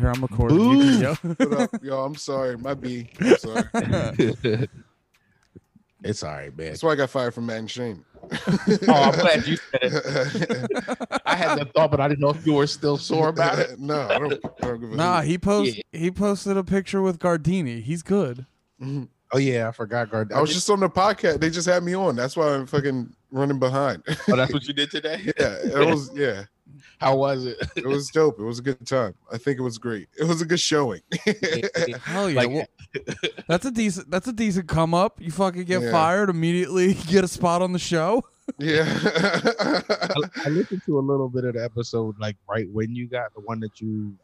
Here, I'm recording. You can What up, yo? I'm sorry, my B. I'm sorry. it's all right, man. That's why I got fired from Matt and Shane. Oh, I'm glad you said it. I had that thought, but I didn't know if you were still sore about it. no, I don't. I don't give a nah, he post he posted a picture with Gardini. He's good. Mm-hmm. Oh yeah, I forgot. Gardini. I was just on the podcast. They just had me on. That's why I'm fucking running behind. Oh, that's what you did today. yeah, it was. Yeah, How was it? it was dope. It was a good time. I think it was great. It was a good showing. Hell yeah. Like- well, that's a decent that's a decent come up. You fucking get Yeah. fired immediately, get a spot on the show. yeah. I, I listened to a little bit of the episode, like right when you got the one that you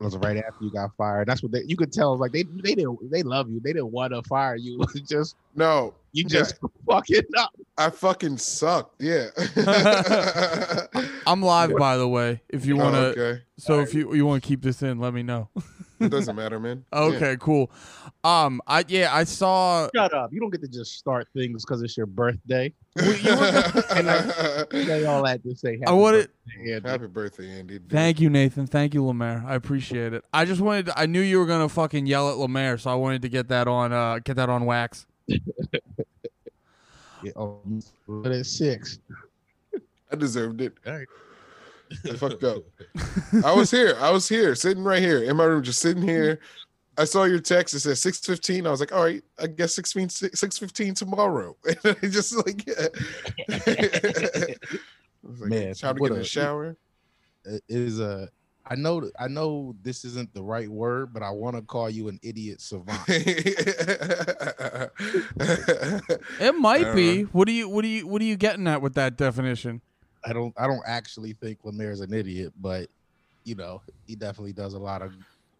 was right after you got fired. That's what they, you could tell. Like they they didn't they love you. They didn't want to fire you. Just no, you just fucking up. I fucking sucked. Yeah. I'm live by the way. If you Oh, want to okay. so if you you want to keep this in, let me know. It doesn't matter, man. Okay, cool. Um I yeah, I saw Shut up. You don't get to just start things because it's your birthday. Yeah. Say all that to say happy I wanted birthday, Andy. Happy birthday, Andy. Thank you, Nathan. Thank you, Lemaire. I appreciate it. I just wanted. To, I knew you were gonna fucking yell at Lemaire, so I wanted to get that on. Uh, get that on wax. Yeah, oh, but it's six. I deserved it. All right. I fucked up. I was here. I was here, sitting right here in my room, just sitting here. I saw your text. It said six fifteen. I was like, all right, I guess six fifteen tomorrow. And I just like, yeah. I was like, Man, time to what get in a- the shower. It is a. I know. I know this isn't the right word, but I want to call you an idiot savant. It might I be. don't What do you? What do you? What are you getting at with that definition? I don't. I don't actually think Lemaire's an idiot, but you know, he definitely does a lot of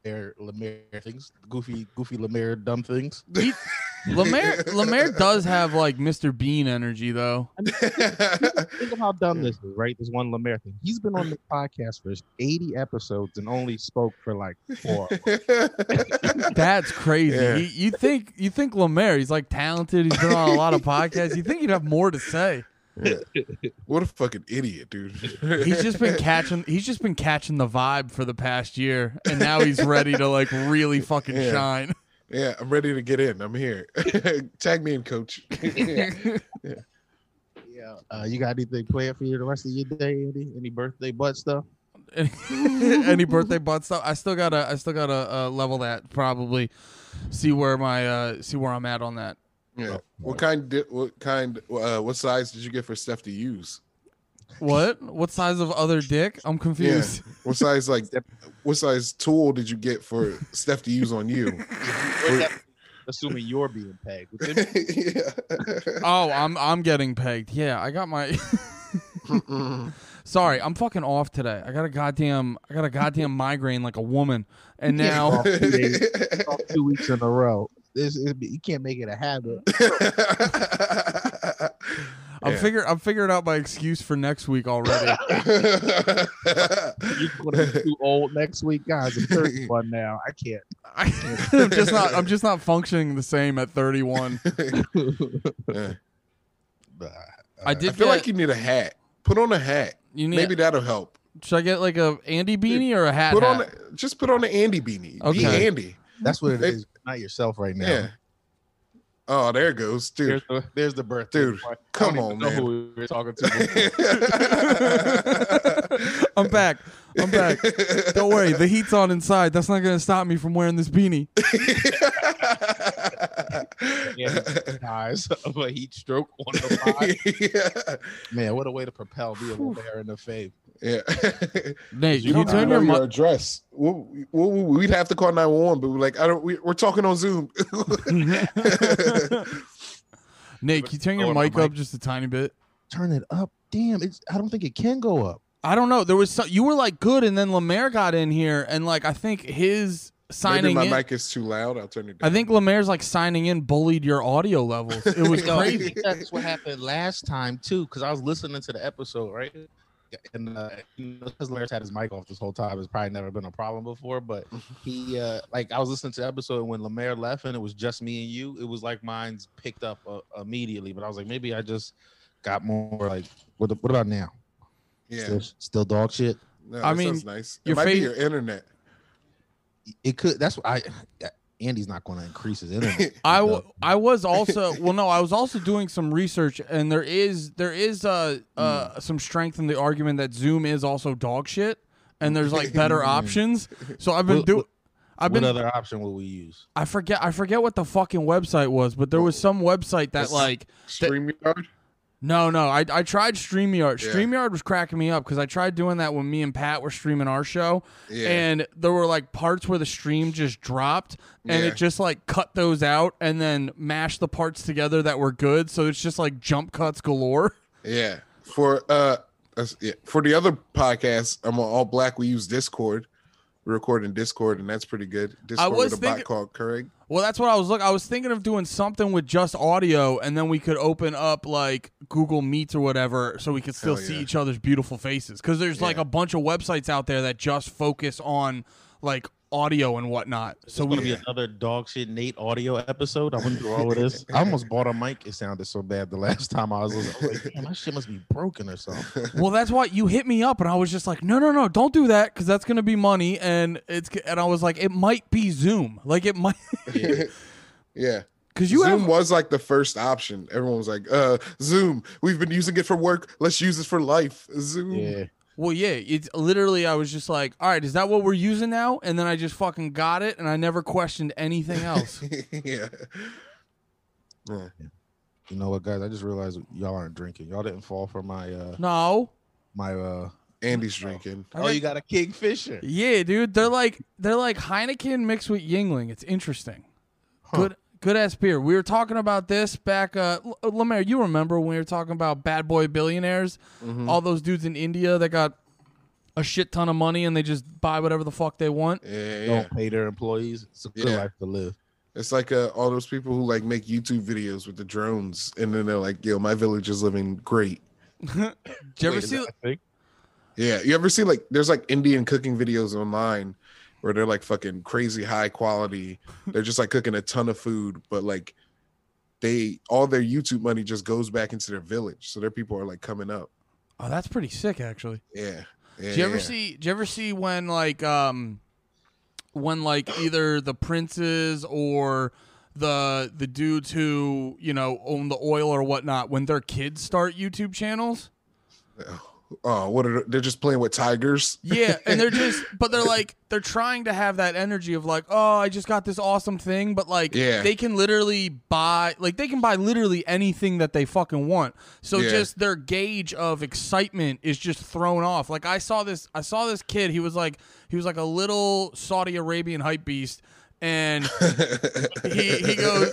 Lemaire, Lemaire things, goofy, goofy Lemaire dumb things. Lemaire. Lemaire does have like Mr. Bean energy, though. Think of how dumb this is, right? This one Lemaire thing. He's been on the podcast for 80 episodes and only spoke for like four. That's crazy. Yeah. He, you think you think Lemaire? He's like talented. He's been on a lot of podcasts. You think he'd have more to say? what a fucking idiot, dude. He's just been catching. He's just been catching the vibe for the past year, and now he's ready to like really fucking Yeah. shine. Yeah, I'm ready to get in. I'm here. Tag me in, coach. Yeah. Uh, you got anything planned for you the rest of your day, Andy? Any birthday butt stuff? Any birthday butt stuff? I still gotta. I still gotta uh, level that. Probably see where my uh, see where I'm at on that. Yeah. What kind? Di- what kind? Uh, what size did you get for stuff to use? What? What size of other dick? I'm confused. Yeah. What size like? What size tool did you get for stuff to use on you? Assuming you're being pegged. Yeah. Oh, I'm I'm getting pegged. Yeah, I got my. Sorry, I'm fucking off today. I got a goddamn. I got a goddamn migraine like a woman, and now Off two days- off two weeks in a row. This you can't make it a habit. I'm Yeah. figure I'm figuring out my excuse for next week already. You're gonna be too old next week, guys. I'm 31 now. I can't. I'm just not. I'm just not functioning the same at 31. Yeah. Uh, I I did feel get. like you need a hat. Put on a hat. you need. Maybe that'll help. should I get like a Andy beanie or a hat? Put on. A, just put on an Andy beanie. Be Okay. Andy. that's what it They- is. Not yourself right now. Yeah. Oh, there it goes, There's dude. the, there's the birth, Dude, boy. I come don't even on, know man. who we were talking to. I'm back. I'm back. Don't worry, the heat's on inside. That's not gonna stop me from wearing this beanie. yeah, guys, of a heat stroke on the pod. yeah. Man, what a way to propel me a little hair in the face. Yeah. Nate, You can you don't turn your your address. We, we, we'd have to call 911, but we're like, I don't. We, we're talking on Zoom. Nate, can you turn your Oh, mic mic. up just a tiny bit? Turn it up. Damn, it's. I don't think it can go up. I don't know. There was some, you were like good, and then Lemaire got in here, and like I think his signing. Maybe my in. mic is too loud. I'll turn it down. I think Lemaire's like signing in bullied your audio levels. It was Yo, crazy. that's what happened last time too, because I was listening to the episode, right? And uh, because Larry's had his mic off this whole time, it's probably never been a problem before. But he, uh, like, I was listening to the episode when Lemaire left, and it was just me and you. It was like mine's picked up uh, immediately, but I was like, maybe I just got more like. What, what about now? Yeah. Still, still dog shit. No, I mean, nice. It your might be your internet. it could. That's what I. Andy's not going to increase his internet. I, w- I was also well no I was also doing some research and there is there is uh, uh some strength in the argument that Zoom is also dog shit and there's like better options so I've been doing what- I've what been other option will we use? I forget I forget what the fucking website was but there was some website that This- like StreamYard. No no I I tried StreamYard Yeah. StreamYard was cracking me up because I tried doing that when me and Pat were streaming our show Yeah. and there were like parts where the stream just dropped and Yeah. it just like cut those out and then mashed the parts together that were good so it's just like jump cuts galore Yeah. For uh yeah. for the other podcast, I'm all black. We use Discord. We record in Discord, and that's pretty good. Discord was with a thinking- bot called Craig. Well that's what i was looking i was thinking of doing something with just audio and then we could open up like google meets or whatever so we could still Hell see yeah. each other's beautiful faces because there's like Yeah. a bunch of websites out there that just focus on like audio and whatnot so So we going to be another dog shit Nate audio episode. I went through all of this. I almost bought a mic. It sounded so bad the last time I was listening. I was like, Damn, my shit must be broken or something. Well, that's why you hit me up, and I was just like, no, no, no, don't do that because that's gonna be money, and it's and I was like, it might be Zoom, like it might, yeah. because you Zoom have. was like the first option. Everyone was like, uh, Zoom, we've been using it for work. Let's use it for life. Zoom. Yeah. Well, yeah, it's literally. I was just like, all right, is that what we're using now? And then I just fucking got it, and I never questioned anything else. yeah. Yeah. You know what, guys? I just realized y'all aren't drinking. Y'all didn't fall for my uh no, my uh. Andy's drinking. I Oh, got- you got a Kingfisher. yeah, dude, they're like they're like Heineken mixed with Yuengling. It's interesting. Huh. Good. Good ass beer. We were talking about this back. Uh, L- Lemaire, you remember when we were talking about bad boy billionaires? Mhm. all those dudes in India that got a shit ton of money and they just buy whatever the fuck they want. Yeah, yeah. Don't pay their employees. It's a good Yeah. life to live. It's like uh, all those people who like make YouTube videos with the drones, and then they're like, "Yo, my village is living great." Did you ever Wait, see? that a thing? Yeah, you ever see like there's like Indian cooking videos online where they're like fucking crazy high quality. They're just like cooking a ton of food, but like they all their YouTube money just goes back into their village. So their people are like coming up. Oh, that's pretty sick, actually. Yeah. yeah Did you ever yeah. see? do you ever see when like um, when like either the princes or the the dudes who you know own the oil or whatnot when their kids start YouTube channels? Oh, Uh, what are they- they're just playing with tigers? Yeah, and they're just, but they're like, they're trying to have that energy of like, oh, I just got this awesome thing, but like, Yeah. they can literally buy, like, they can buy literally anything that they fucking want. So Yeah. just their gauge of excitement is just thrown off. Like, I saw this, I saw this kid. He was like, he was like a little Saudi Arabian hype beast, and he he goes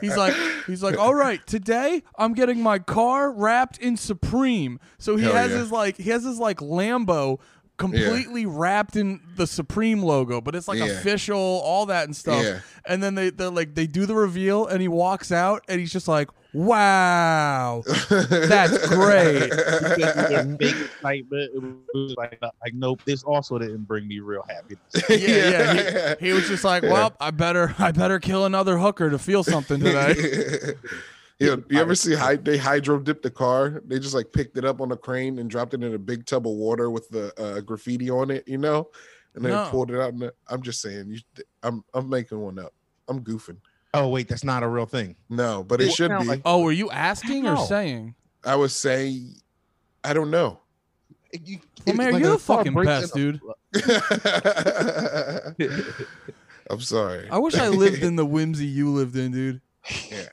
he's like he's like all right today i'm getting my car wrapped in supreme so he Hell has yeah. his like he has his like lambo completely wrapped in the supreme logo but it's like Yeah. official all that and stuff Yeah. and then they they're like they do the reveal and he walks out and he's just like wow that's great Their fake excitement. It was like, uh, like, nope, this also didn't bring me real happiness. yeah yeah he, he was just like well i better i better kill another hooker to feel something today Yo, you ever see hy- they hydro dipped the car? They just like picked it up on a crane and dropped it in a big tub of water with the uh, graffiti on it, you know, and then No. pulled it out. And I'm just saying, you, I'm I'm making one up. I'm goofing. Oh wait, that's not a real thing. No, but it It should sound be. like- oh were you asking or saying I was saying, I don't know. You, well, man, like you're a the fucking breaks best, in dude. I'm sorry. I wish I lived in the whimsy you lived in, dude. Yeah.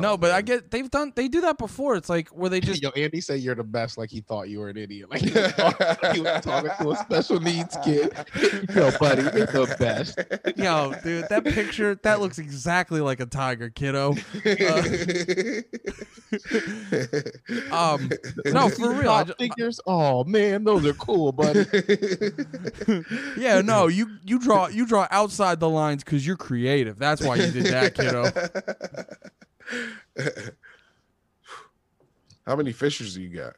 No, Oh, but I get they've done they do that before. It's like where they just Yo, Andy said you're the best, like he thought you were an idiot. Like he was talking, he was talking to a special needs kid. Yo, buddy, you're the best. yo, dude, that picture that looks exactly like a tiger, kiddo. Um, no, for real. I Top ju- figures. Oh man, those are cool, buddy. yeah, no, you you draw you draw outside the lines because you're creative. That's why you did that, kiddo. How many fishers do you got?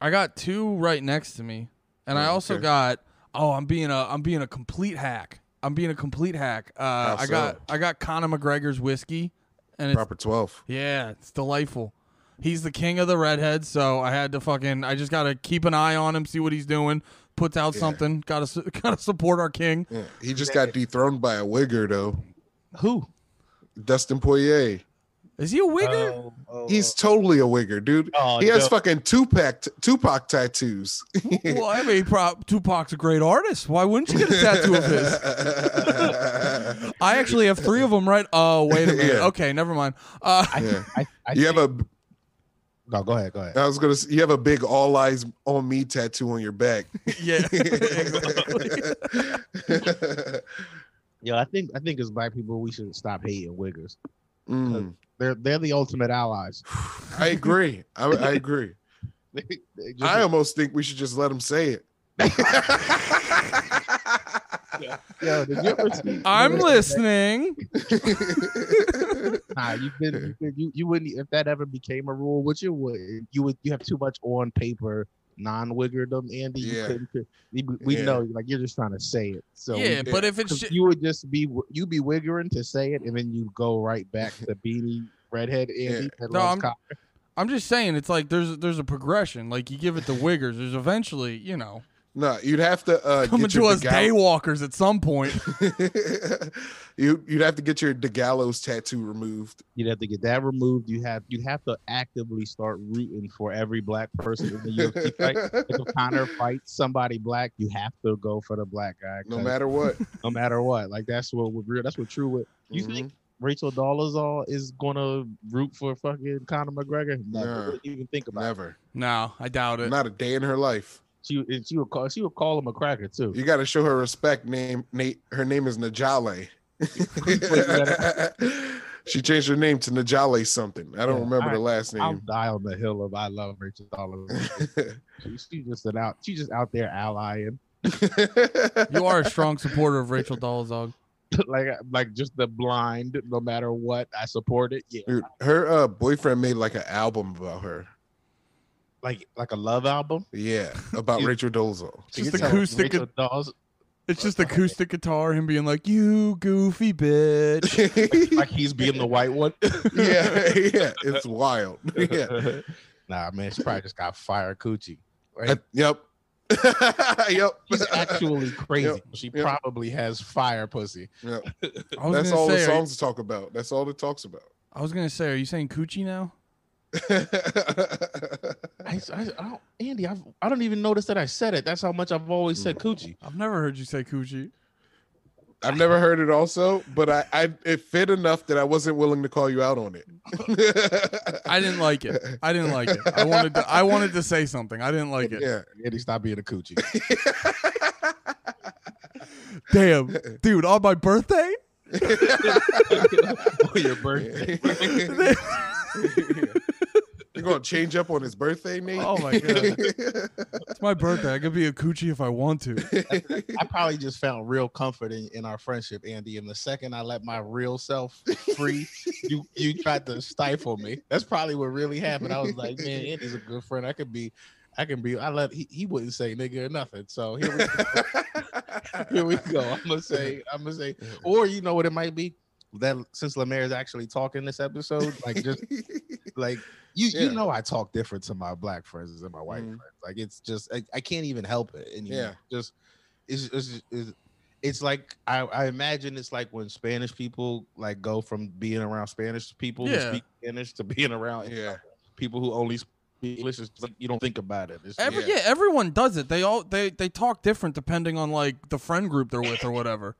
I got two right next to me, and I Oh, also okay. got. Oh, I'm being a I'm being a complete hack. I'm being a complete hack. Uh, I got I got Conor McGregor's whiskey, and it's Proper 12. Yeah, it's delightful. He's the king of the redheads, so I had to fucking I just gotta keep an eye on him, see what he's doing, puts out Yeah. something. Got to got to support our king. Yeah. He just got dethroned by a wigger though. Who? Dustin Poirier. Is he a wigger? Oh, oh, He's totally a wigger, dude. oh, He has no. fucking Tupac Tupac tattoos. well, I mean, pro- Tupac's a great artist. Why wouldn't you get a tattoo of his? I actually have three of them. Right? Oh, wait a minute. Yeah. Okay, never mind. Uh, I, Yeah. I, I You have a No, go ahead. Go ahead. I was gonna say, you have a big all eyes on me tattoo on your back. yeah. exactly. Yeah, I think I think as black people we should stop hating wiggers. Mm, They're they're the ultimate allies. I agree. I, I agree. They- they just- I almost think we should just let them say it. Yo, did you ever see- I'm you listening. Nah, you've been, you've been you, you wouldn't if that ever became a rule, which it would you would you have too much on paper non-wiggerdom, Andy. You Yeah. couldn't, we, we Yeah. know like you're just trying to say it. So we- yeah, but if it's ju- you would just be you be wiggering to say it, and then you go right back to the beanie redhead Andy. that No, I'm- I'm just saying, it's like there's there's a progression. Like you give it to wiggers, there's eventually, you know, no, you'd have to uh, coming get to your us DeGal- daywalkers at some point. you you'd have to get your DeGallows tattoo removed. You'd have to get that removed. You have you'd have to actively start rooting for every black person in the UFC fight. If Conor fights somebody black, you have to go for the black guy. No matter what. no matter what. Like that's what would real. That's what true. Would you Mhm. think Rachel Dolezal is gonna root for fucking Conor McGregor? Never. Nah. Even think about it. Never. no, I doubt it. Not a day in her life. She she would call she would call him a cracker too. You got to show her respect. Name Nate. Her name is Najale. she changed her name to Najale something. I don't Yeah, remember I- the last name. I'll name. die on the hill of I love Rachel Dolezal. she, she's just an out. She's just out there allying. You are a strong supporter of Rachel Dolezal. like like just the blind. No matter what, I support it. Yeah, her uh, boyfriend made like an album about her. Like like a love album. Yeah, about Rachel Dolezal. Just You can tell acoustic- Rachel Dolezal- It's just acoustic guitar, him being like, "You goofy bitch." like he's being the white one. yeah, yeah, it's wild. Yeah, Nah, man, she probably just got fire coochie. Right? Uh, yep, yep. She's actually crazy. Yep, She yep. probably has fire pussy. Yep. That's all say, the are you- songs talk about. That's all it talks about. I was gonna say, are you saying coochie now? I, I, I don't, Andy, I've, I don't even notice that I said it. That's how much I've always said mm. coochie. I've never heard you say coochie. I've never heard it also, but I, I it fit enough that I wasn't willing to call you out on it. I didn't like it. I didn't like it. I wanted to. I wanted to say something. I didn't like it. Yeah. Andy, stop being a coochie. Damn, dude, on my birthday. On your birthday. You're gonna change up on his birthday, Nate? Oh my God. It's my birthday. I could be a coochie if I want to. I probably just found real comfort in, in our friendship, Andy. And the second I let my real self free, you you tried to stifle me. That's probably what really happened. I was like, man, Andy's a good friend. I could be, I can be. I let he, he wouldn't say nigga or nothing. So here we go. here we go. I'm gonna say, I'm gonna say, or you know what it might be that since Lemaire is actually talking this episode, like just like you Yeah. you know I talk different to my black friends than my white Mhm. friends. Like it's just I, I can't even help it And Yeah. Just it's it's, it's it's like I, I imagine it's like when Spanish people like go from being around Spanish people who speak Spanish to being around yeah. people who only speak English. It's like you don't think about it. It's Every, Yeah. yeah. everyone does it. They all they they talk different depending on like the friend group they're with or whatever.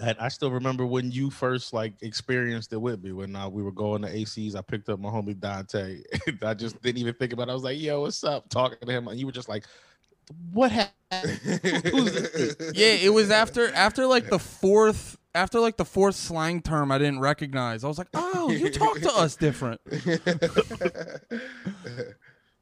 And I still remember when you first like experienced it with me when uh, we were going to ACs. I picked up my homie Dante. And I just didn't even think about it. I was like, "Yo, what's up?" Talking to him, and you were just like, "What happened?" Yeah, it was after after like the fourth after like the fourth slang term I didn't recognize. I was like, oh, you talk to us different.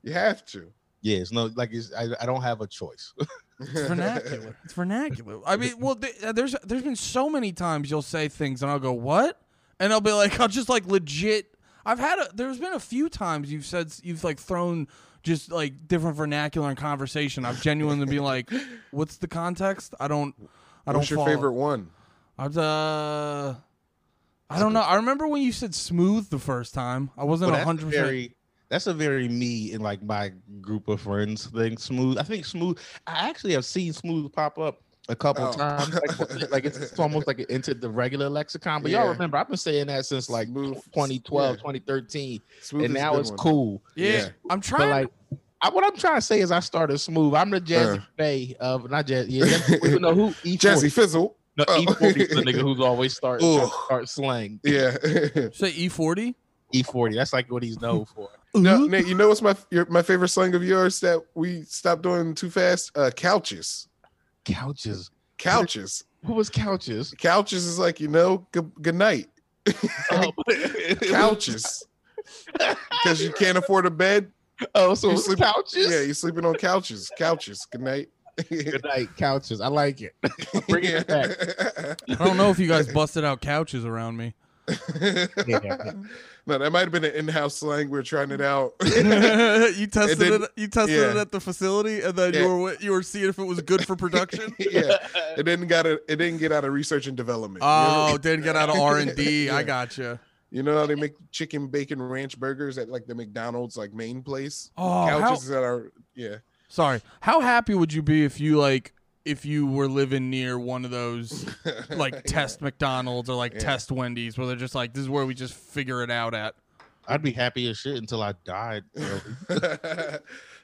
you have to. Yeah, it's no like it's, I, I don't have a choice. It's vernacular. It's vernacular. I mean, well, th- uh, there's there's been so many times you'll say things and I'll go what, and I'll be like, I'll just like legit. I've had a. There's been a few times you've said you've like thrown just like different vernacular in conversation. I've genuinely been like, what's the context? I don't. I don't. What's your follow. favorite one? I've uh. I don't know. I remember when you said smooth the first time. I wasn't a hundred percent. Very That's a very me and like my group of friends thing. Smooth. I think smooth. I actually have seen smooth pop up a couple Oh. times. Like, like it's, it's almost like it entered the regular lexicon. But y'all remember, I've been saying that since like Smooth. 2012, Yeah. 2013, Smooth and now it's one. cool. Yeah, Yeah. I'm But trying. like, I, what I'm trying to say is, I started smooth. I'm the Jazzy Uh. Faye of not Jazzy. Yeah, that's- you know who? E40. Jazzy Fizzle. No, Oh. E40 is the nigga who's always start to start slang. Yeah. say E40. E40. That's like what he's known for. No, Nate, you know what's my your, my favorite slang of yours that we stopped doing too fast? Uh, couches. Couches. Couches. Who was couches? Couches is like you know. Good, good night. Oh, Couches. Because you can't afford a bed. Oh, so You sleep- couches. Yeah, you're sleeping on couches. Couches. Good night. Good night, couches. I like it. Bring it back. I don't know if you guys busted out couches around me. Yeah. no, that might have been an in-house slang. We are trying it out. you tested then- it. You tested it at the facility, and then Yeah. you were you were seeing if it was good for production. yeah, it didn't got a, it didn't get out of research and development. You Oh, know? didn't get out of R and D. I Yeah. gotcha. You know how they make chicken bacon ranch burgers at like the McDonald's like main place? Oh, how, that are yeah. sorry. How happy would you be if you like if you were living near one of those like test McDonald's or like Yeah. test Wendy's where they're just like this is where we just figure it out at. I'd be happy as shit until I died.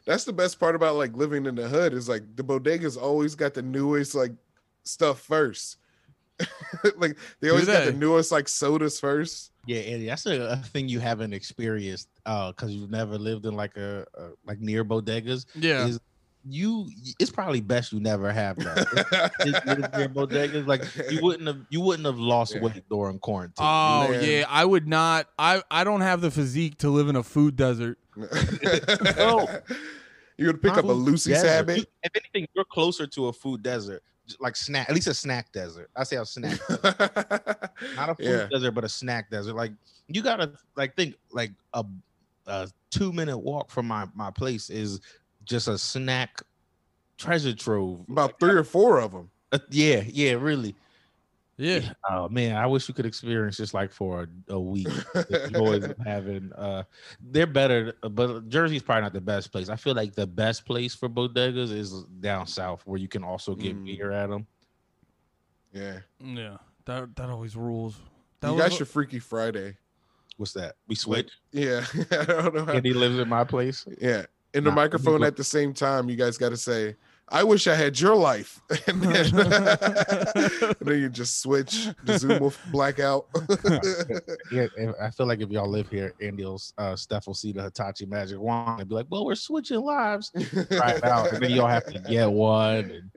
That's the best part about like living in the hood is like the bodegas always got the newest like stuff first. like they always got the newest like sodas first. Yeah, Andy, that's a, a thing you haven't experienced uh because you've never lived in like a, a like near bodegas. Yeah. Is you it's probably best you never have that. It's- it's like you wouldn't have you wouldn't have lost Yeah. weight during quarantine. Oh Man. yeah, I would not. I I don't have the physique to live in a food desert. No. You would pick up a Lucy Lucy's desert. habit. If anything, you're closer to a food desert, like snack, at least a snack desert. I say a snack, not a food yeah. desert, but a snack desert. Like you gotta like think like a, a two minute walk from my my place is just a snack treasure trove. About three or four of them. Uh, yeah, yeah, really. Yeah. Oh man, I wish you could experience just like for a, a week. the joys of having uh they're better but jersey's probably not the best place i feel like the best place for bodegas is down south where you can also get Mm. beer at them Yeah. Yeah. That that always rules. That You was- guys should Freaky Friday. what's that we switch Yeah. I don't know how. and he lives in my place Yeah. In the Nah, microphone at the same time, you guys got to say, I wish I had your life. and, then, and then you just switch. The Zoom will black out. yeah if- i feel like if y'all live here andy'll uh steph will see the hitachi magic wand and be like well we're switching lives try it out and then y'all have to get one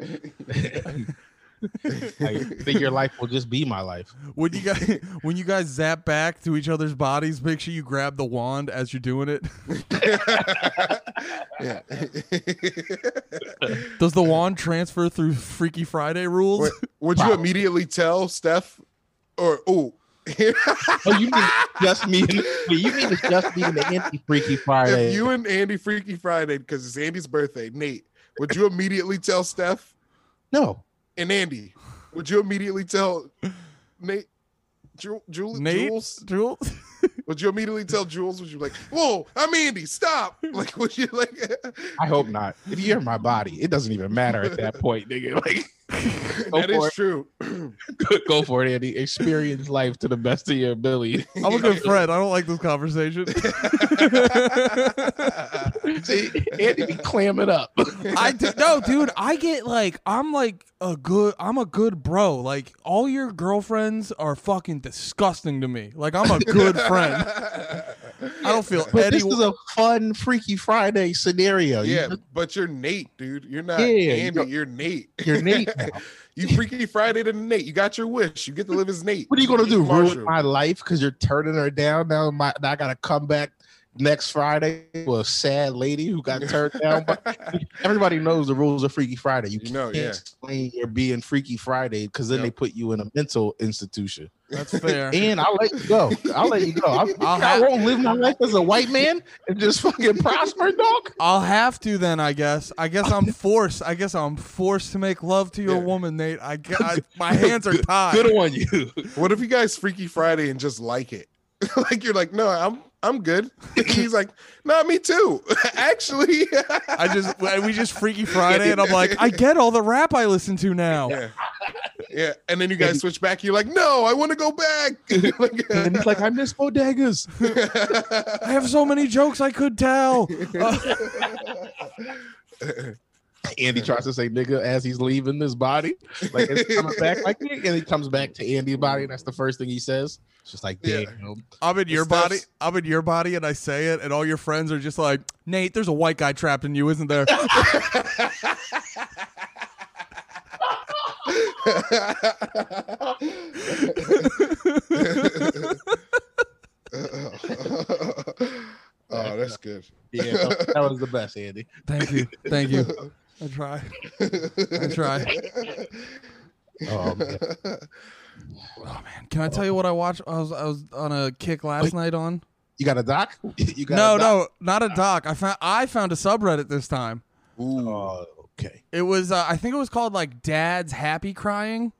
and I think your life will just be my life when you guys when you guys zap back to each other's bodies, make sure you grab the wand as you're doing it. Yeah. Does the wand transfer through Freaky Friday rules? Wait, Would you immediately tell Steph or oh Oh, you mean just me? And, wait, you mean it's just me and the Andy Freaky Friday? if you and Andy Freaky Friday because it's Andy's birthday, Nate, would you immediately tell Steph no, and Andy? Would you immediately tell Nate? Ju- Ju- Nate? Jules? Jules? Would you immediately tell Jules? Would you be like, "Whoa, I'm Andy, stop"? Like, would you like? I hope not. If you're my body, it doesn't even matter at that point, nigga. Like, that is it. true. go for it, Andy. Experience life to the best of your ability. I'm a good friend. I don't like this conversation. See, Andy be clamming up. I d- no, dude. I get like I'm like a good. I'm a good bro. Like all your girlfriends are fucking disgusting to me. Like I'm a good friend. I don't feel But any. this is a fun Freaky Friday scenario. You yeah, but you're Nate, dude. You're not Yeah, you Andy. go- You're Nate. You're Nate you Freaky Friday to Nate. You got your wish. You get to live as Nate. What are you gonna do? Ruin my life because you're turning her down? Now my now I gotta come back next Friday with a sad lady who got turned down. But everybody knows the rules of Freaky Friday. You You know, can't yeah. explain you're being Freaky Friday because then Yep. they put you in a mental institution. That's fair. And I'll let you go. I'll let you go. I'm, I'll I will not live my life as a white man and just fucking prosper, dog. I'll have to then. I guess. I guess I'm forced. I guess I'm forced to make love to your Yeah. woman, Nate. I, gu- I my hands are tied. Good on you. What if you guys Freaky Friday and just like it? like you're like, no, I'm I'm good. He's like, "Nah, me too." Actually, I just we just Freaky Friday, and I'm like, I get all the rap I listen to now. yeah, yeah. And then you guys switch back. You're like, "No, I want to go back." Like- And he's like, I miss bodegas. I have so many jokes I could tell. Uh, Andy tries to say nigga as he's leaving his body. Like it's coming back like and he comes back to Andy's body, and that's the first thing he says. It's just like, Yeah. damn. I'm in your body. I'm in your body, and I say it, and all your friends are just like, Nate, there's a white guy trapped in you, isn't there? oh, that's good. Yeah, that, that was the best, Andy. Thank you, thank you. I try. I try. Oh, man. Oh man, can I tell you what I watched? I was I was on a kick last night on. You got a doc? You got No, a doc? no, not a doc. I found I found a subreddit this time. Ooh. Oh, okay. It was uh, I think it was called like Dad's Happy Crying.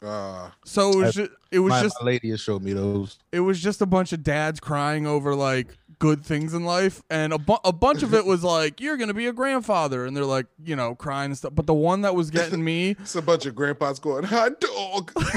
Uh, So it was just, it was my, just my lady has showed me those. it was just a bunch of dads crying over like good things in life, and a, bu- a bunch of it was like you're gonna be a grandfather, and they're like you know crying and stuff. But the one that was getting me, it's a bunch of grandpas going hot dog. but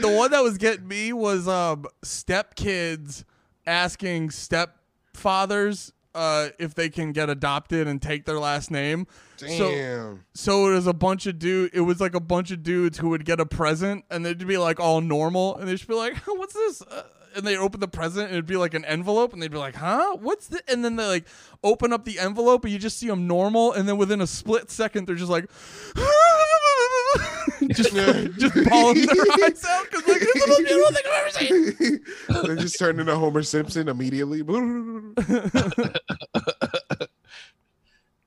the one that was getting me was um stepkids asking stepfathers uh if they can get adopted and take their last name. So Damn. so it was a bunch of dude. It was like a bunch of dudes who would get a present and they'd be like all normal, and they'd just be like, "What's this?" Uh, and they open the present and it'd be like an envelope, and they'd be like, "Huh? What's this?" And then they like open up the envelope, and you just see them normal, and then within a split second, they're just like. just, just bawling their eyes out because like this is the most beautiful thing I've ever seen. They're just turning into Homer Simpson immediately.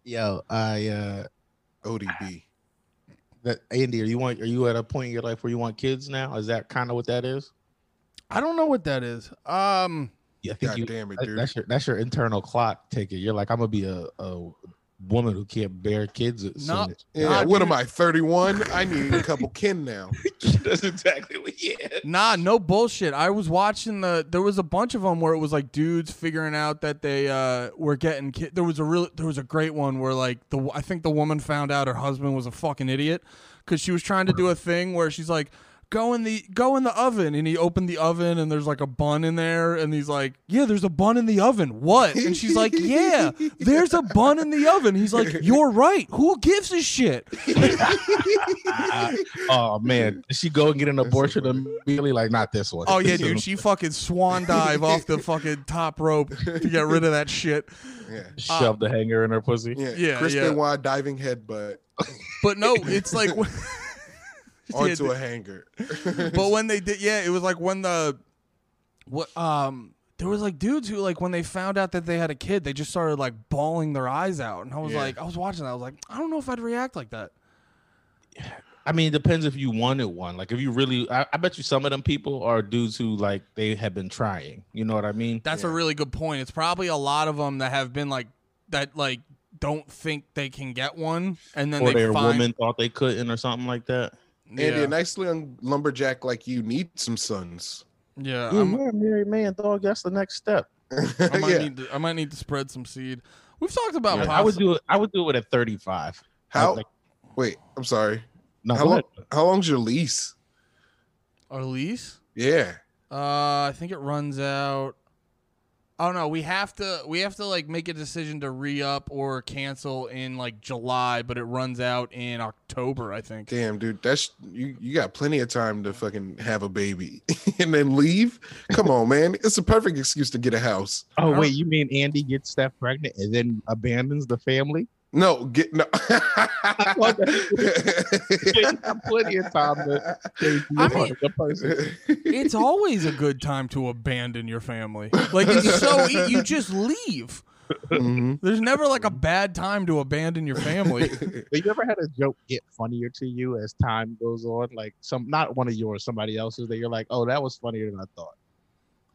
Yo, I uh ODB. that Andy, are you want are you at a point in your life where you want kids now? Is that kind of what that is? I don't know what that is. Um, Yeah, I think God you damn it, dude. that's your that's your internal clock ticket. You're like, I'm gonna be a, a woman who can't bear kids. as No. soon as- Yeah, Nah, what dude. am I? 31? I need a couple kin now. that's exactly what. Yeah. Nah, no bullshit. I was watching the. There was a bunch of them where it was like dudes figuring out that they uh, were getting. Ki- there was a real. There was a great one where like the. I think the woman found out her husband was a fucking idiot because she was trying to do a thing where she's like, "Go in the go in the oven," and he opened the oven and there's like a bun in there, and he's like, "Yeah, there's a bun in the oven. What?" And she's like, "Yeah, there's a bun in the oven." He's like, "You're right. Who gives a shit?" oh man, did she go and get an abortion immediately? Like, not this one. Oh yeah, dude. She fucking swan dive off the fucking top rope to get rid of that shit. Yeah. shoved the hanger in her pussy. Yeah. Yeah, Chris yeah. Benoit diving headbutt But no, it's like when- Yeah, onto a hanger. but when they did, yeah, it was like when the what um there was like dudes who like when they found out that they had a kid, they just started like bawling their eyes out, and I was Yeah. like, I was watching that, I was like, I don't know if I'd react like that. I mean, it depends if you wanted one. Like, if you really, I, I bet you some of them people are dudes who like they have been trying. You know what I mean? That's a really good point. It's probably a lot of them that have been like that, like don't think they can get one, and then or they their find. woman thought they couldn't, or something like that. Andy, yeah, a nice young lumberjack like you need some sons. yeah, Yeah, I'm- you're a married man, dog. That's the next step. I might yeah. need to. I might need to spread some seed. We've talked about. Yeah, possi- I would do it. I would do it at 35. How? Like, Wait, I'm sorry. no, How long? How long's your lease? our lease. Yeah. Uh, I think it runs out. Oh no, we have to. We have to like make a decision to re up or cancel in like July, but it runs out in October. I think. Damn, dude, that's you. You got plenty of time to fucking have a baby and then leave. Come on, man. It's a perfect excuse to get a house. Oh wait, you mean Andy gets Steph pregnant and then abandons the family? No, get no. Plenty of time to change I mean- as person. It's always a good time to abandon your family. Like it's so you just leave. Mhm. There's never like a bad time to abandon your family. Have you ever had a joke get funnier to you as time goes on? Like some, not one of yours, somebody else's that you're like, oh, that was funnier than I thought.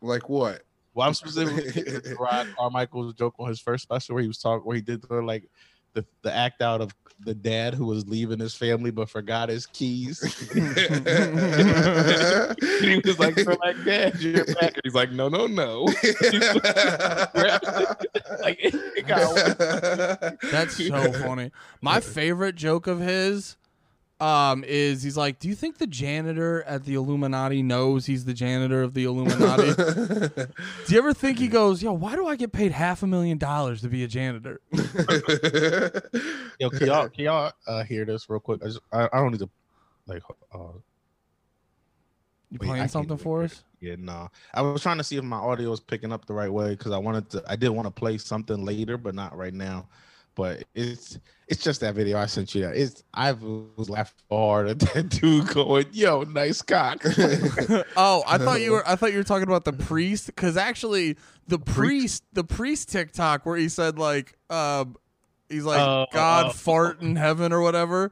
like what? Well, I'm specifically thinking of Rod Carmichael's joke on his first special where he was talking, where he did the like the, the act out of the dad who was leaving his family but forgot his keys. he was like, "So like, Dad, you're back." And he's like, "No, no, no." like it, it got That's so funny. My favorite joke of his um is he's like, "Do you think the janitor at the Illuminati knows he's the janitor of the Illuminati?" do you ever think he goes, "Yo, why do I get paid half a million dollars to be a janitor?" Yo, can y'all can y'all uh, hear this real quick? I, just, I, I don't need to like. Uh, You playing can't something for us? Yeah, no. I was trying to see if my audio was picking up the right way because I wanted to. I did want to play something later, but not right now. But it's it's just that video I sent you. It's I was laughing hard at that dude going, "Yo, nice cock." oh, I thought you were. I thought you were talking about the priest, because actually, the Priest? priest, the priest TikTok where he said like, um, he's like, Oh, God oh. fart in heaven or whatever.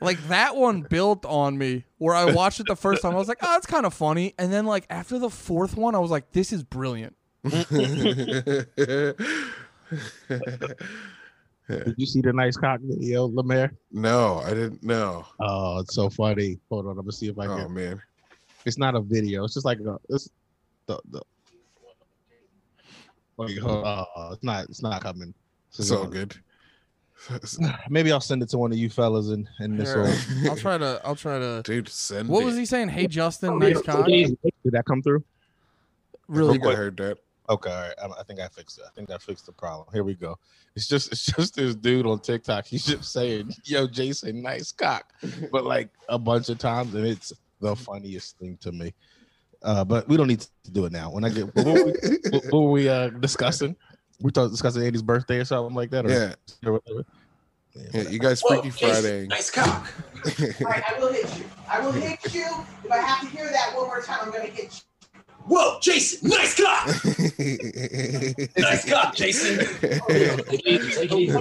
Like that one built on me. Where I watched it the first time, I was like, oh, it's kind of funny, and then like after the fourth one, I was like, this is brilliant. Did you see the nice cock video, Lemaire? no, I didn't know. Oh, it's so funny. Hold on, I'm gonna see if I oh, can. Oh man. It's not a video. It's just like a, it's the the. Wait, hold on. Oh, it's not. It's not coming. This is So on- good. Maybe I'll send it to one of you fellas in in this. Here, Little, I'll try to. I'll try to. Dude, send What it. was he saying? Hey Justin, oh, nice cock. Did that come through? I Really think I heard that. Okay, all right. I, I think I fixed it. I think I fixed the problem. Here we go. It's just it's just this dude on TikTok. He's just saying, "Yo, Jason, nice cock," but like a bunch of times, and it's the funniest thing to me. Uh, but we don't need to do it now. When I get what were we, what, what were we uh, discussing? We thought discussing Andy's birthday or something like that. Or, Yeah. or whatever. yeah. You guys Whoa, Freaky Jason, Friday. Nice cock. All right, I will hit you. I will hit you. If I have to hear that one more time, I'm gonna hit you. Whoa, Jason, nice cock. Nice cock, Jason. Take it easy. Take it easy.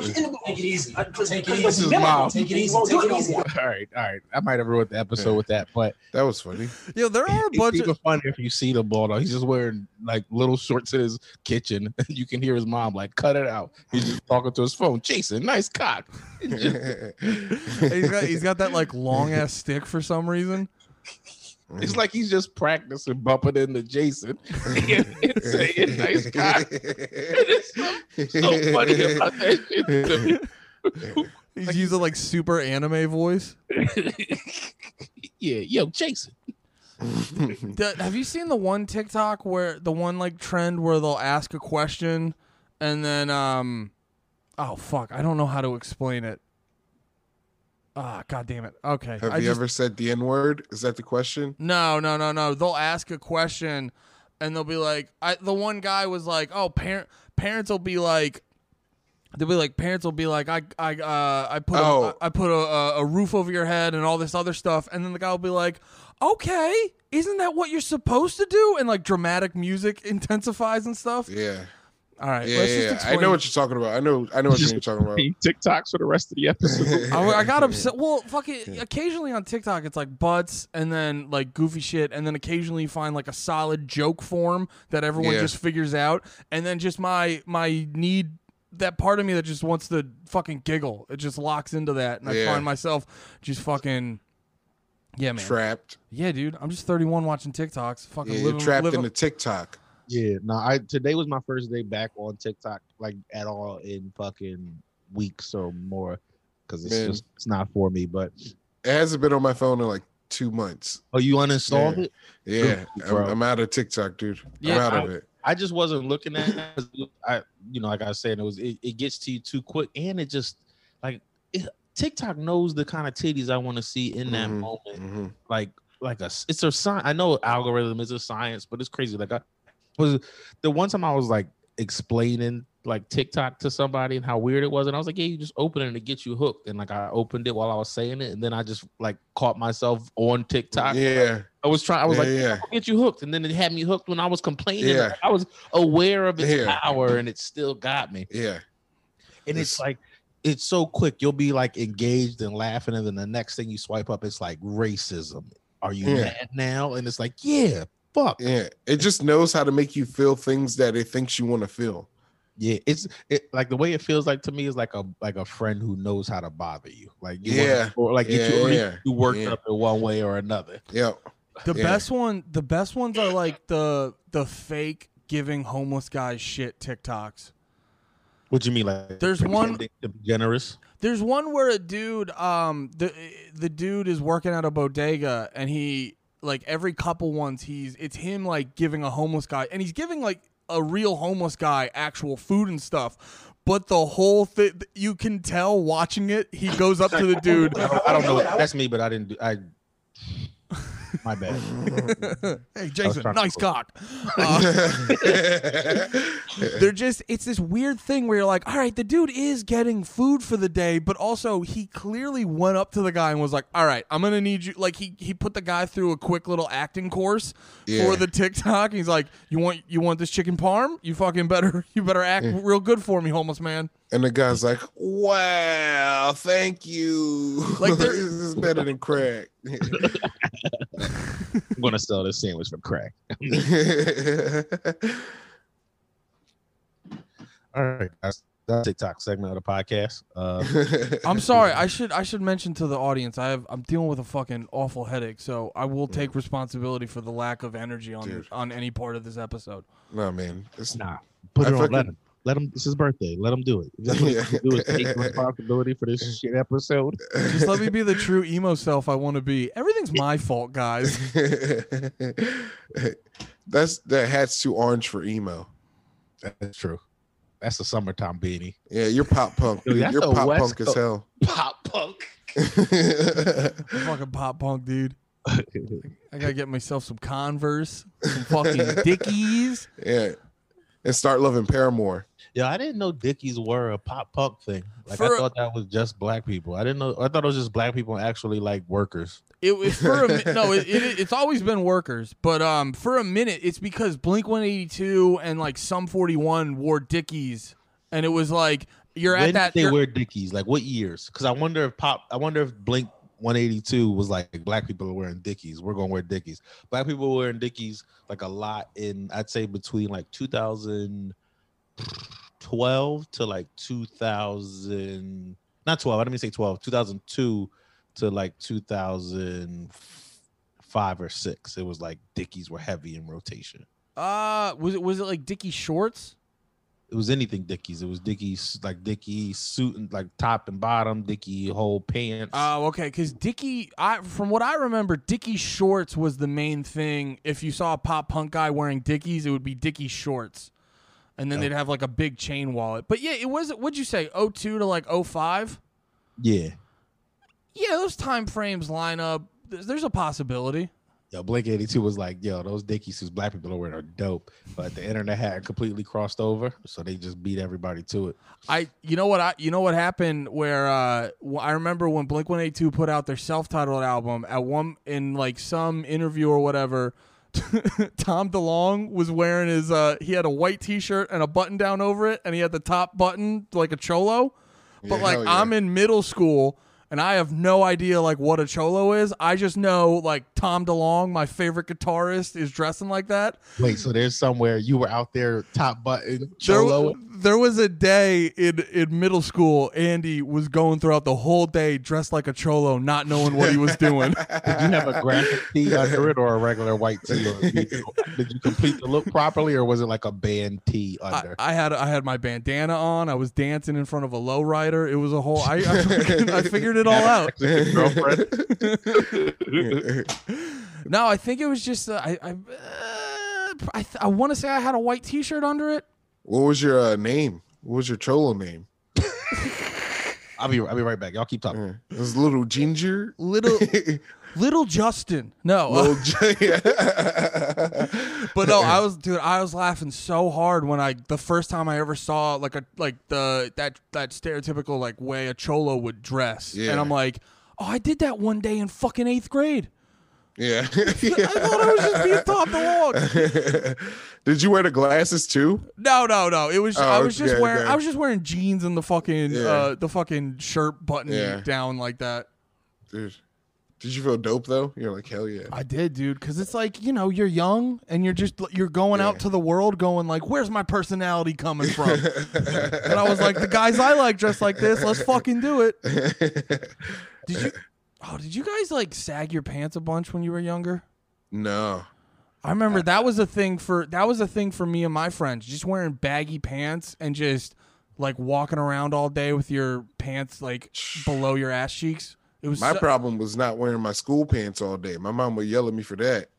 Take it easy. Take it easy. mom. Take it easy. Take it easy. all right, all right. I might have ruined the episode with that, but that was funny. Yo, there are a it's bunch even of. funny if you see the ball. Though. He's just wearing like little shorts in his kitchen. and You can hear his mom like, "Cut it out." He's just talking to his phone. Jason, nice cock. It's He's got he's got that like long ass stick for some reason. It's like he's just practicing bumping into Jason and, and saying nice cock. It's so, so funny about that shit to me. He's using like super anime voice. yeah, yo, Jason. The- have you seen the one TikTok where the one like trend where they'll ask a question and then um oh fuck, I don't know how to explain it. Ah, god damn it. Okay. Have I you just- ever said the N word? Is that the question? No, no, no, no. They'll ask a question and they'll be like I the one guy was like, "Oh, parent parents will be like They'll be like parents will be like I I uh I put Oh. a, I put a a roof over your head and all this other stuff and then the guy will be like okay isn't that what you're supposed to do and like dramatic music intensifies and stuff Yeah. All right Yeah, let's yeah, just yeah. I know what you're talking about. I know I know what you're talking about. TikToks for the rest of the episode. I, I got upset. Well, fuck it. Occasionally on TikTok, it's like butts and then like goofy shit, and then occasionally you find like a solid joke form that everyone Yeah. just figures out, and then just my my need that part of me that just wants to fucking giggle. It just locks into that, and I find myself just fucking. Yeah, man. Trapped. yeah, dude. I'm just 31 watching TikToks. Fucking Yeah, you're living, trapped living- in the TikTok. Yeah, no, I today was my first day back on TikTok, like at all in fucking weeks or more, because it's Man. just it's not for me. But It hasn't been on my phone in like two months. oh, you uninstalled Yeah. it? Yeah, Good, I'm. I'm out of TikTok, dude. Yeah, I'm out I- of it. I just wasn't looking at it. 'cause I, you know, like I was saying, it was it, it gets to you too quick, and it just like it, TikTok knows the kind of titties I want to see in that Mhm. moment. hmm like like a it's a sign. I know algorithm is a science, but it's crazy. Like I was the one time I was like explaining like TikTok to somebody and how weird it was, and I was like, "Yeah, you just open it to get you hooked." And like I opened it while I was saying it, and then I just like caught myself on TikTok. Yeah, I was trying. I was Yeah, like, yeah. "Get you hooked," and then it had me hooked when I was complaining. Yeah. I was aware of its Yeah. power, and it still got me. yeah. And it's It's- like it's so quick. You'll be like engaged and laughing, and then the next thing you swipe up, it's like racism. Are you Yeah. mad now? And it's like, yeah, fuck. Yeah, it just knows how to make you feel things that it thinks you want to feel. Yeah, it's it like the way it feels like to me is like a like a friend who knows how to bother you. Like you wanna- Yeah. or like get you, Yeah, yeah, you worked yeah. up in one way or another. Yeah. The Yeah. best one, the best ones are like the the fake giving homeless guys shit TikToks. What do you mean? Like There's one- to be generous. There's one where a dude, um, the the dude is working at a bodega, and he like every couple ones, he's it's him like giving a homeless guy, and he's giving like a real homeless guy actual food and stuff. But the whole thing, you can tell watching it. He goes up to the dude. I don't, I don't know. That's me, but I didn't do. I. My bad. hey, Jason, trying to- nice cock. Uh, they're just it's this weird thing where you're like all right the dude is getting food for the day but also he clearly went up to the guy and was like all right i'm gonna need you like he he put the guy through a quick little acting course Yeah. for the tiktok he's like you want you want this chicken parm you fucking better you better act real good for me homeless man and the guy's like, "Wow, thank you. Like, Like this is better than crack." I'm gonna sell this sandwich for crack. All right, that's that's TikTok segment of the podcast. Uh, i'm sorry i should i should mention to the audience i have i'm dealing with a fucking awful headache so i will take responsibility for the lack of energy on Dude. on any part of this episode no man, it's nah, put I it on. Let fucking- him. Let him. It's his birthday. Let him do it. If that's what he's gonna do is take responsibility for this shit episode. Just let me be the true emo self I want to be. Everything's my fault, guys. That's that hat's too orange for emo. That's true. That's the summertime beanie. Yeah, you're pop punk. Dude, you're pop West punk as hell. Pop punk. I'm fucking pop punk, dude. I gotta get myself some Converse, some fucking Dickies. yeah, and start loving Paramore. Yeah, I didn't know Dickies were a pop punk thing. Like For- I thought that was just black people. I didn't know. I thought it was just black people actually like workers. It was for a no. It, it, it's always been workers, but um, for a minute, it's because Blink 182 and like Sum 41 wore Dickies, and it was like you're when at that. did they wear Dickies? Like what years? Because I wonder if pop. I wonder if Blink 182 was like black people are wearing Dickies. We're gonna wear Dickies. Black people were wearing Dickies like a lot in I'd say between like 2012 to like 2000. Not 12. I didn't mean to say 12. 2002 to like 2005 or six. It was like Dickies were heavy in rotation. uh, was it was it like Dickie shorts? It was anything Dickies. It was Dickies like Dickie suit and like top and bottom, Dickie whole pants. Oh, okay. Because Dickie, I from what I remember, Dickie shorts was the main thing. If you saw a pop punk guy wearing Dickies, it would be Dickie shorts, and then oh. they'd have like a big chain wallet. But yeah, it was. What'd you say? 02 to like 05? yeah. Yeah, those time frames line up. There's, there's a possibility. Yo, Blink 82 was like, yo, those Dickie suits black people are wearing are dope. But the internet had completely crossed over, so they just beat everybody to it. I, you know what I, you know what happened where uh, I remember when Blink One Eight Two put out their self-titled album at one in like some interview or whatever. Tom DeLonge was wearing his uh he had a white t-shirt and a button down over it and he had the top button like a cholo. But Yeah, like yeah. I'm in middle school and I have no idea like what a cholo is. I just know like Tom DeLonge, my favorite guitarist, is dressing like that. Wait, so there's somewhere you were out there top button cholo. there was a day in, in middle school, Andy was going throughout the whole day dressed like a cholo, not knowing what he was doing. Did you have a graphic tee under it or a regular white tee? Or did you, did you complete the look properly, or was it like a band tee under? I had I had my bandana on. I was dancing in front of a lowrider. It was a whole. I I, fucking- I figured it all out. girlfriend. No, I think it was just uh, I I uh, I, th- I want to say I had a white T-shirt under it. What was your uh, name? What was your cholo name? I'll be I'll be right back. Y'all keep talking. Uh, it was Little Ginger. Little little Justin. No, Little J- but no, I was dude. I was laughing so hard when I the first time I ever saw like a like the that that stereotypical like way a cholo would dress, Yeah. and I'm like, oh, I did that one day in fucking eighth grade. Yeah. I thought I was just being Tom DeLonge. Did you wear the glasses too? No, no, no. It was Oh, I was just okay, wearing okay. I was just wearing jeans and the fucking Yeah. uh the fucking shirt button Yeah. down like that. Dude. Did you feel dope though? You're like hell yeah. I did, dude, because it's like you know you're young and you're just you're going out to the world, going like, "Where's my personality coming from?" and I was like, "The guys I like dress like this. Let's fucking do it." Did you? Oh, did you guys like sag your pants a bunch when you were younger? no. I remember that was a thing for that was a thing for me and my friends, just wearing baggy pants and just like walking around all day with your pants like below your ass cheeks. It was My so- problem was not wearing my school pants all day. My mom would yell at me for that.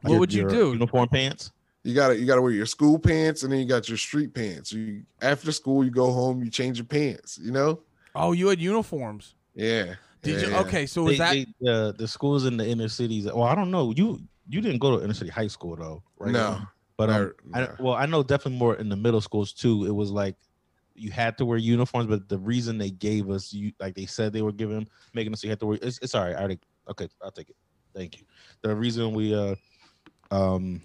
What Your- would you your do? Uniform pants. You gotta you gotta wear your school pants and then you got your street pants. You after school you go home, you change your pants, you know? oh, you had uniforms. Yeah. Did Yeah, you? Okay, so was They, that? they, uh, the schools in the inner cities. Well, I don't know. You you didn't go to inner city high school though, right? No. But um, I- I, well, I know definitely more in the middle schools too. It was like you had to wear uniforms, but the reason they gave us you like they said they were giving making us you had to wear it's, it's all right. I already okay, I'll take it. Thank you. The reason we uh um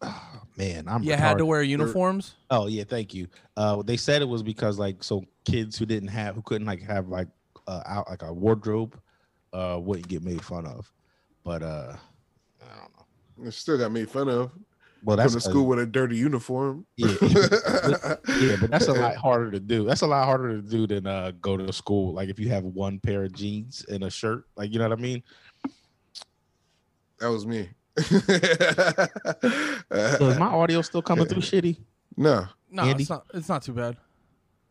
oh, man, I'm You had to wear uniforms. Oh yeah, thank you. Uh, they said it was because like so kids who didn't have who couldn't like have like uh out like a wardrobe uh wouldn't get made fun of. But uh I don't know. I still got made fun of. Well, Going that's to school with a dirty uniform. Yeah. yeah, but that's a lot harder to do. That's a lot harder to do than uh go to school. Like if you have one pair of jeans and a shirt, like you know what I mean. That was me. So is my audio still coming through shitty? no. No, Andy? it's not. It's not too bad.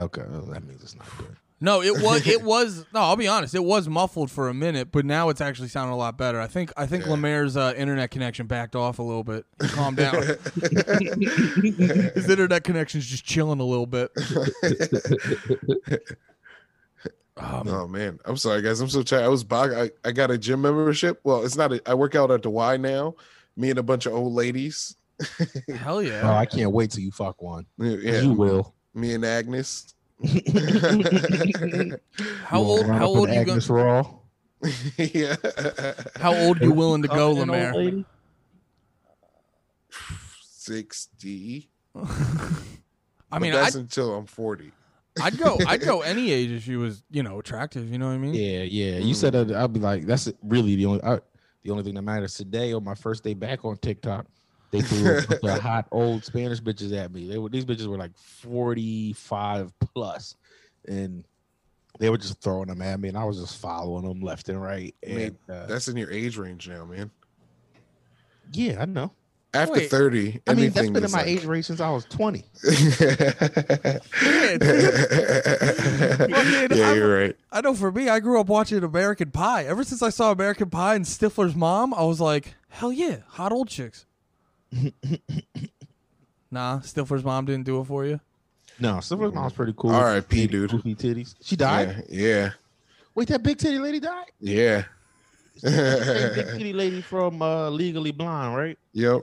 Okay, well, that means it's not good. No, it was. It was. No, I'll be honest. It was muffled for a minute, but now it's actually sounding a lot better. I think. I think Yeah. Lemaire's uh, internet connection backed off a little bit. He calmed down. His internet connection's just chilling a little bit. Um, oh man, I'm sorry guys. I'm so tired. I was bog. I, I got a gym membership. Well, it's not. A, I work out at the Y now. Me and a bunch of old ladies. hell yeah! Oh, yeah. I can't wait till you fuck one. 'Cause Yeah, You will. me and Agnes. How old? wanna How old an you going? Agnes Raw? yeah. How old you willing to go, An Lemaire? Sixty. I mean, that's I'd, until I'm forty. I'd go. I'd go any age if she was, you know, attractive. You know what I mean? Yeah, yeah. You mm-hmm. said that I'd be like, that's really the only I, the only thing that matters today on my first day back on TikTok. They threw a hot old Spanish bitches at me. They were these bitches were like 45 plus, and they were just throwing them at me, and I was just following them left and right. I mean, And uh, That's in your age range now, man. yeah, I know. After Wait, thirty, I mean, that's been in my like- age range since I was 20. Fucking- yeah, I'm- you're right. I know for me, I grew up watching American Pie. Ever since I saw American Pie and Stifler's mom, I was like, hell yeah, hot old chicks. nah, Stifler's mom didn't do it for you. No, Silver's mom's pretty cool. R.I.P., Titty- dude. Goofy titties. She died. Yeah, yeah, Wait, that big titty lady died. yeah. Big titty lady from uh, Legally Blonde, right? yep,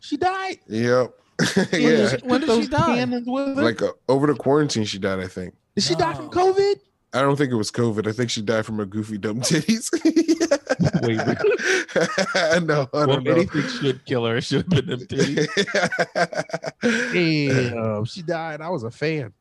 She died. yep. did yeah, she- when did she die? with like uh, over the quarantine, she died. I think. Did she die from COVID? I don't think it was COVID. I think she died from her goofy dumb titties. Wait, no, I well, don't know. anything should kill her. It should have been them titties. Damn, she died. I was a fan.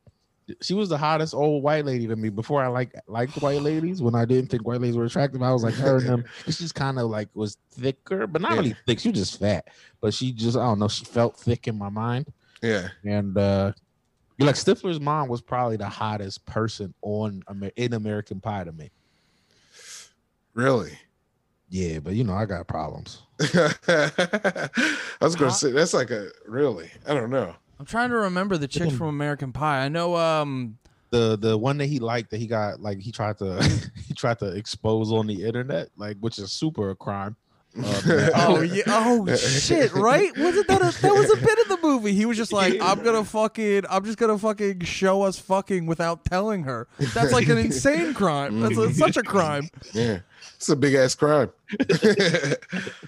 She was the hottest old white lady to me before I like liked white ladies. When I didn't think white ladies were attractive, I was like her and them. She just kind of like was thicker, but not Yeah. really thick. She was just fat, but she just I don't know. She felt thick in my mind. yeah, And uh you're like Stifler's mom was probably the hottest person on in American Pie to me. really. Yeah, but you know I got problems. I was gonna say that's like a really. I don't know. I'm trying to remember the chicks from American Pie. I know. Um, the the one that he liked that he got like he tried to he tried to expose on the internet like which is super a crime Uh, oh yeah. Oh shit. Right? Wasn't that a, that was a bit of the movie? He was just like, I'm gonna fucking, I'm just gonna fucking show us fucking without telling her. That's like an insane crime. That's a, such a crime. yeah, it's a big ass crime.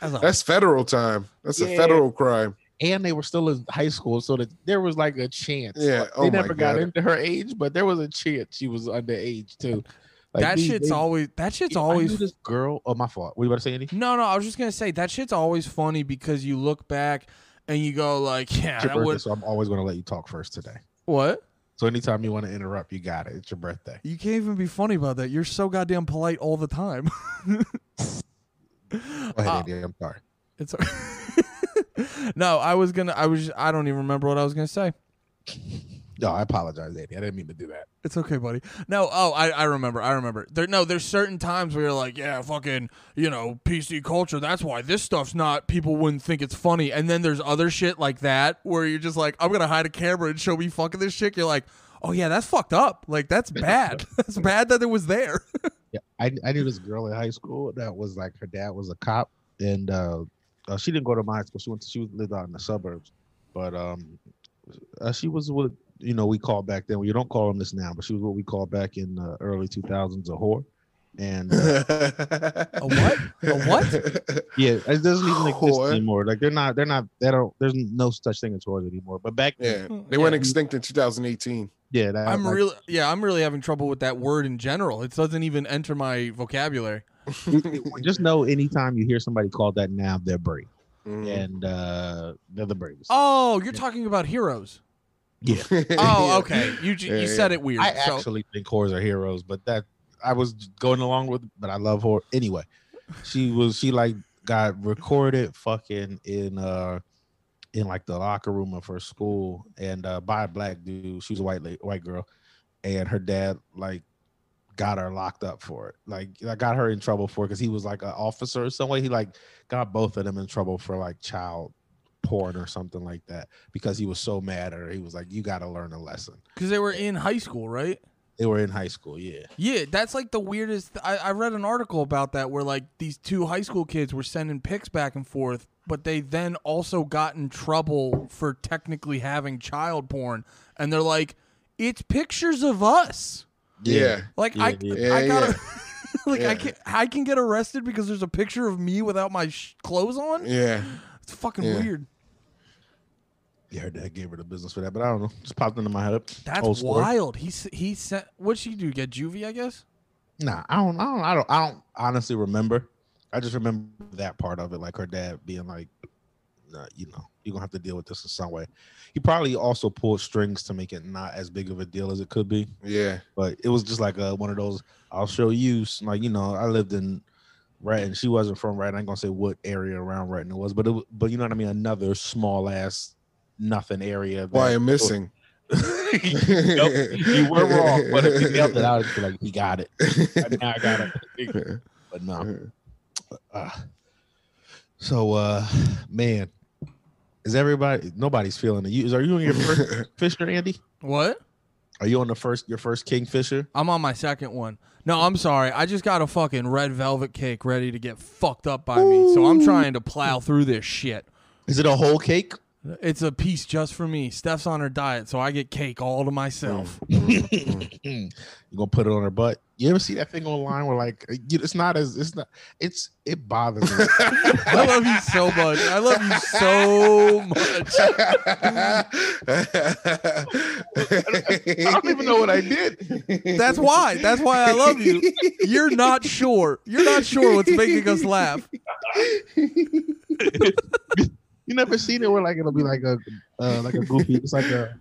As a- that's federal time. That's a federal crime. and they were still in high school so that there was like a chance Yeah, Like, oh they my never got God. into her age but there was a chance she was underage too Like, that these- shit's they- always. That shit's always. this girl oh my fault were you about to say anything No, no. I was just gonna say that shit's always funny because you look back and you go like, yeah, It's your birthday, would so i'm always going to let you talk first today what? So anytime you want to interrupt, you got it. It's your birthday. You can't even be funny about that. You're so goddamn polite all the time. Go ahead, Uh, Andy. I'm sorry. it's no. I was gonna. I was. I don't even remember what I was gonna say. No, I apologize, Andy. I didn't mean to do that. It's okay, buddy. No, oh, I, I remember. I remember. There, no, there's certain times where you're like, yeah, fucking, you know, PC culture. That's why this stuff's not. People wouldn't think it's funny. And then there's other shit like that where you're just like, I'm gonna hide a camera and show me fucking this shit. You're like, oh yeah, that's fucked up. Like that's bad. that's bad that it was there. Yeah, I, I knew this girl in high school that was like her dad was a cop, and uh, uh, she didn't go to my school. She went to, she lived out in the suburbs, but um, uh, she was what you know we called back then. We don't call them this now, but she was what we called back in the early 2000s a whore. And uh, A what? A what? yeah, it doesn't even exist Whore. anymore. Like they're not, they're not, they don't. There's no such thing as whores anymore. But back then, Yeah, they went Yeah. extinct in 2018. yeah, that, I'm like, really, yeah, I'm really having trouble with that word in general. It doesn't even enter my vocabulary. just know anytime you hear somebody called that now, they're brave, Mhm. and uh, they're the bravest. Oh, you're talking about heroes. yeah. Oh, okay. You you yeah. said it weird. I so- actually think whores are heroes, but that I was going along with, but I love her anyway. She was she like got recorded fucking in uh in like the locker room of her school and uh by a black dude. She was a white lady, white girl, and her dad like got her locked up for it. Like I got her in trouble for it because he was like an officer or some way. He like got both of them in trouble for like child porn or something like that because he was so mad at her. He was like, "You got to learn a lesson." Because they were in high school, right? They were in high school, yeah. Yeah, that's like the weirdest. I, I read an article about that where like these two high school kids were sending pics back and forth, but they then also got in trouble for technically having child porn, and they're like, "It's pictures of us." Yeah. Like Yeah, I, yeah. Yeah, I gotta. like I can I can get arrested because there's a picture of me without my sh- clothes on. Yeah. It's fucking Yeah. weird. Yeah, her dad gave her the business for that, but I don't know. Just popped into my head. That's Old story. wild. He s- he sent. What'd she do? Get juvie? I guess. Nah, I don't, I don't, I don't, I don't honestly remember. I just remember that part of it, like her dad being like, nah, you know, you're gonna have to deal with this in some way. He probably also pulled strings to make it not as big of a deal as it could be, Yeah. but it was just like a, one of those. I'll show you, like you know, I lived in right, and She wasn't from right. I ain't gonna say what area around right it was, but it, but you know what I mean. Another small ass nothing area. Why I'm missing. Nope, you were wrong, but if you nailed it out, it's like he got it. Now I got it. But no. Uh, so uh man, is everybody nobody's feeling it? You are you on your first fisher, Andy? What? Are you on the first your first kingfisher? I'm on my second one. No, I'm sorry. I just got a fucking red velvet cake ready to get fucked up by me. So I'm trying to plow through this shit. Is it a whole cake? It's a piece just for me. Steph's on her diet, so I get cake all to myself. Mm. you gonna put it on her butt? You ever see that thing online where like uh, it's not as it's not it's it bothers me. I love you so much. I love you so much. I don't even know what I did. That's why. That's why I love you. You're not sure. You're not sure what's making us laugh. You never seen it where like it'll be like a uh, like a goofy. It's like a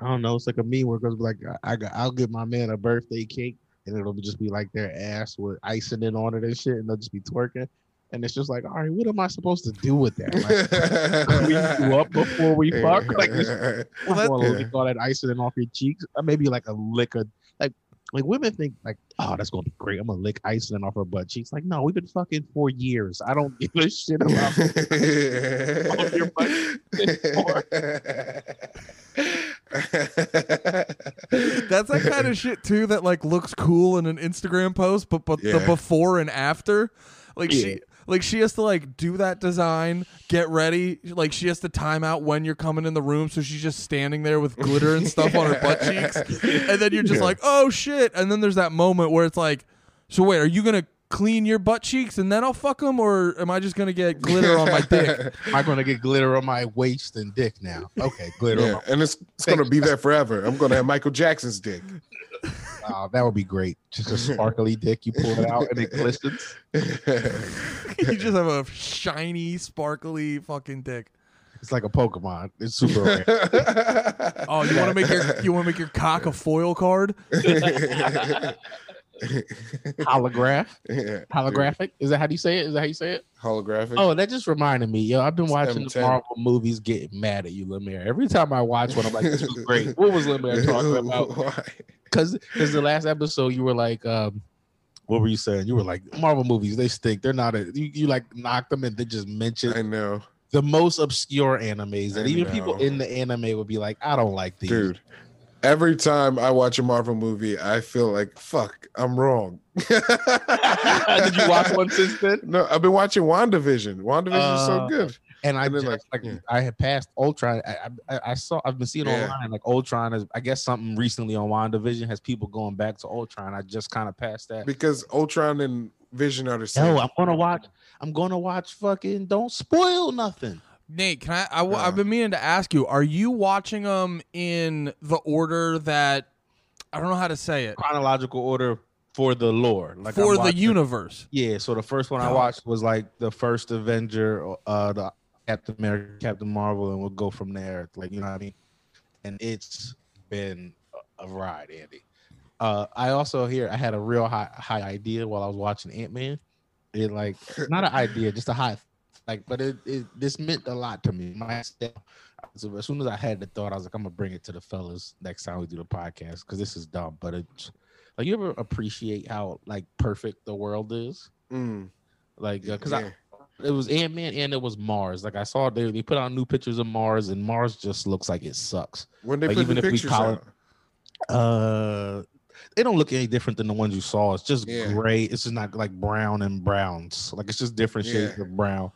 I don't know. It's like a meme where it goes like I, I got, I'll give my man a birthday cake and it'll just be like their ass with icing it on it and shit, and they'll just be twerking. And it's just like, all right, what am I supposed to do with that? Like, you up before we fuck? Like, Well, that- all that icing off your cheeks. Or maybe like a lick of like like women think like, oh, that's gonna be great. I'm gonna lick Iceland off her butt cheeks. Like, no, we've been fucking for years. I don't give a shit about off your That's that kind of shit too that like looks cool in an Instagram post, but but the before and after, like Yeah. she like she has to like do that design, get ready, like she has to time out when you're coming in the room, so she's just standing there with glitter and stuff on her butt cheeks, and then you're just Yeah. like, oh shit, and then there's that moment where it's like, so wait, are you gonna clean your butt cheeks and then I'll fuck them, or am I just gonna get glitter on my dick? I'm I gonna get glitter on my waist and dick now? Okay, glitter on Yeah, my and it's it's gonna be there forever. I'm gonna have Michael Jackson's dick. oh, that would be great. Just a sparkly dick, you pull it out and it glistens. you just have a shiny, sparkly fucking dick. It's like a Pokemon. It's super rare. Oh, you want to make your you want to make your cock a foil card? Holograph. Yeah, Holographic. Is that how you say it? Is that how you say it? holographic. Oh, that just reminded me. Yo, I've been watching the Marvel movies getting mad at you, Lemaire. Every time I watch one, I'm like, this was great. What was Lemaire talking about? Because because the last episode you were like, um, what were you saying? You were like, Marvel movies, they stink. They're not a you, you like knock them and they just mention. I know, the most obscure animes. And even people in the anime would be like, I don't like these. dude. Every time I watch a Marvel movie, I feel like fuck, I'm wrong. Did you watch one since then? No, I've been watching WandaVision. WandaVision is so Uh, good. And I And just, like, like, yeah. I had passed Ultron. I, I I saw I've been seeing Yeah. online like Ultron is I guess something recently on WandaVision has people going back to Ultron. I just kind of passed that. Because Ultron and Vision are the same. No, I'm gonna watch. I'm gonna watch. Fucking don't spoil nothing. Nate, can I? I w- Uh. I've been meaning to ask you. Are you watching them in the order that I don't know how to say it Chronological order for the lore, like for the universe? Yeah. So the first one I watched was like the first Avenger, uh, the Captain America, Captain Marvel, and we'll go from there. Like you know what I mean. And it's been a- ride, Andy. Uh, I also here I had a real high high idea while I was watching Ant Man. It like not an idea, just a high like, but it, it this meant a lot to me. My so as soon as I had the thought, I was like, I'm gonna bring it to the fellas next time we do the podcast because this is dumb. But it's like you ever appreciate how like perfect the world is, Mm, like because yeah. it was Ant Man and it was Mars. Like I saw they they put out new pictures of Mars and Mars just looks like it sucks. when they like, put even the if we pictures call out. it- Uh, they don't look any different than the ones you saw. It's just Yeah. gray. It's just not like brown and browns. Like it's just different shades Yeah. of brown.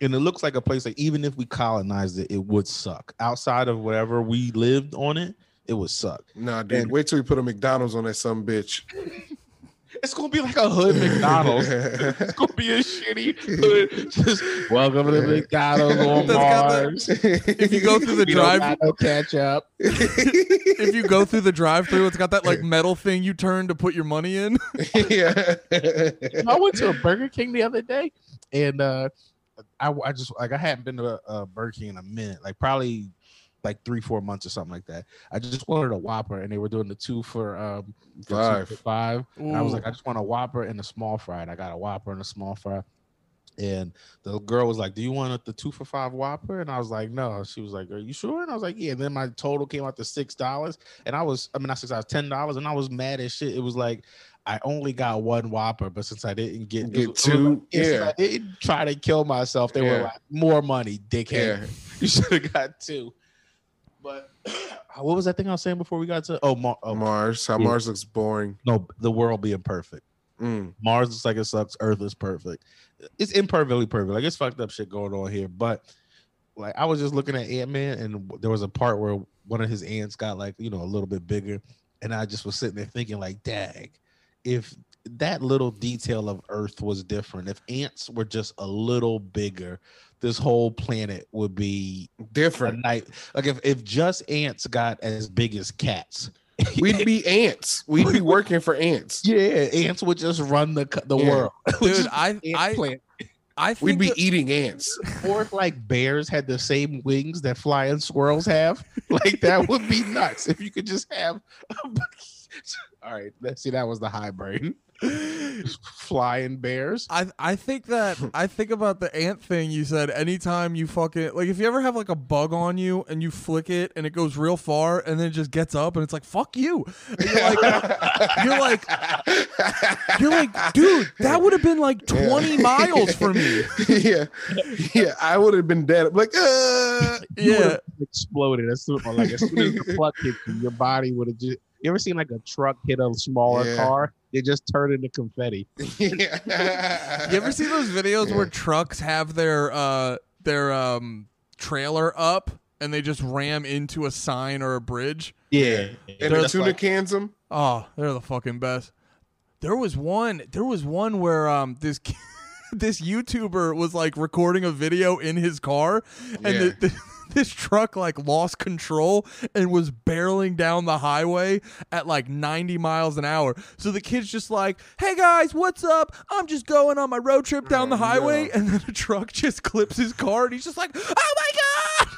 And it looks like a place that even if we colonized it, it would suck. Outside of whatever we lived on it, it would suck. Nah, dude. And- wait till we put a McDonald's on that some bitch. It's gonna be like a hood McDonald's. it's gonna be a shitty hood. Just welcome to McDonald's on That's got the- Mars. If you go through the We don't drive, got no ketchup. if you go through the drive-through, it's got that like metal thing you turn to put your money in. yeah. I went to a Burger King the other day, and uh, I, I just like I hadn't been to a, a Burger King in a minute, like probably like three, four months or something like that. I just wanted a Whopper, and they were doing the two for um the two Five. for five. And I was like, I just want a Whopper and a small fry. And I got a Whopper and a small fry. And the girl was like, "Do you want the two for five Whopper?" And I was like, "No." She was like, "Are you sure?" And I was like, "Yeah." And then my total came out to six dollars, and I was, I mean, not six dollars, ten dollars, and I was mad as shit. It was like I only got one Whopper, but since I didn't get, Get was- two, like- yeah. I didn't try to kill myself. They were like, "More money, dickhead. Yeah. You should have got two. But what was that thing I was saying before we got to? Oh, Mar- oh Mars. How Yeah. Mars looks boring. no, the world being perfect. Mm. Mars looks like it sucks. Earth is perfect. It's imperfectly perfect. Like it's fucked up shit going on here. But like I was just looking at Ant Man, and there was a part where one of his ants got like you know a little bit bigger, and I just was sitting there thinking like, dag, if that little detail of Earth was different, if ants were just a little bigger, this whole planet would be Different. night. Like if if just ants got as big as cats. We'd be ants. We'd be working for ants. Yeah, ants would just run the the Yeah. world. Dude, I I planet. I think We'd be that- eating ants. or if like bears had the same wings that flying squirrels have, like that would be nuts. If you could just have, all right, let's see, that was the high brain. Flying bears. I I think that I think about the ant thing you said. Anytime you fucking like, if you ever have like a bug on you and you flick it and it goes real far and then it just gets up and it's like fuck you. And you're like, you're like, you're like, dude, that would have been like Yeah. 20 miles for me. yeah, yeah. I would have been dead. I'm like, uh, Yeah. exploded as soon, like as soon as the pluck hit you, your body would have just. You ever seen like a truck hit a smaller Yeah. car? They just turn into confetti. yeah. You ever see those videos Yeah. where trucks have their uh their um trailer up and they just ram into a sign or a bridge? Yeah, And They're the tuna like- cans them? Oh, they're the fucking best. There was one. There was one where um this this YouTuber was like recording a video in his car, and Yeah. the, the this truck like lost control and was barreling down the highway at like 90 miles an hour. So the kid's just like, "Hey guys, what's up? I'm just going on my road trip down the Oh, highway." no. And then a truck just clips his car and he's just like, "Oh my god!"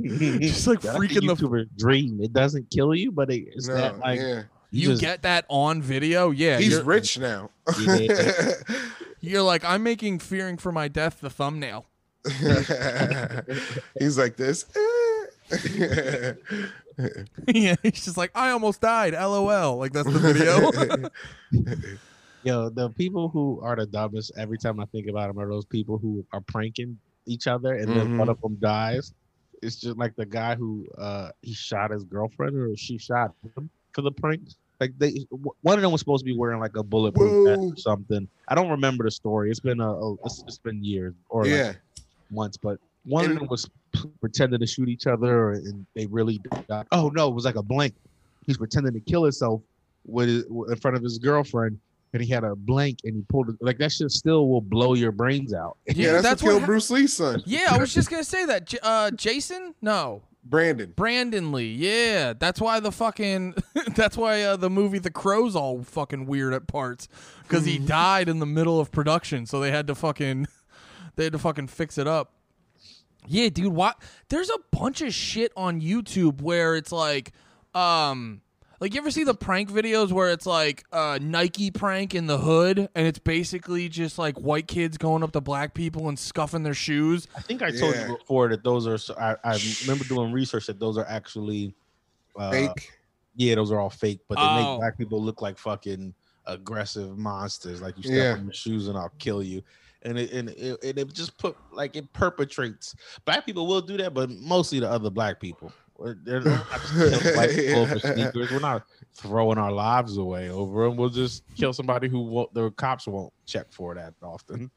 just like That's freaking the YouTuber dream. It doesn't kill you, but it, it's No, that like yeah. You just- get that on video? Yeah. He's rich now. Yeah. you're like, "I'm making fearing for my death the thumbnail." He's like this. yeah, he's just like, "I almost died." LOL. Like that's the video. Yo, the people who are the dumbest every time I think about them are those people who are pranking each other and then one Mhm. of them dies. It's just like the guy who uh he shot his girlfriend or she shot him for the prank. Like they, one of them was supposed to be wearing like a bulletproof vest or something. I don't remember the story. It's been a, a it's, it's been years or like yeah. months, but one And- of them was pretending to shoot each other, and they really died. Oh no, it was like a blank. He's pretending to kill himself with his, in front of his girlfriend, and he had a blank, and he pulled it. Like that shit still will blow your brains out. Yeah, that's, what killed hap- Bruce Lee's son, Yeah, I was just gonna say that. Uh, Jason? No, Brandon. Brandon Lee. Yeah, that's why the fucking. that's why uh, the movie The Crow's all fucking weird at parts because he died in the middle of production, so they had to fucking. They had to fucking fix it up. Yeah, dude. What? There's a bunch of shit on YouTube where it's like, um. Like you ever see the prank videos where it's like uh, Nike prank in the hood, and it's basically just like white kids going up to black people and scuffing their shoes. I think I told Yeah. you before that those are. I, I remember doing research that those are actually uh, Fake. Yeah, those are all fake, but they Oh. make black people look like fucking aggressive monsters. Like you step Yeah. on my shoes and I'll kill you. And it and it, and it just put like it perpetrates. Black people will do that, but mostly the other black people. We're- They're not white people for sneakers. We're not throwing our lives away over them. We'll just kill somebody who won't, the cops won't check for that often.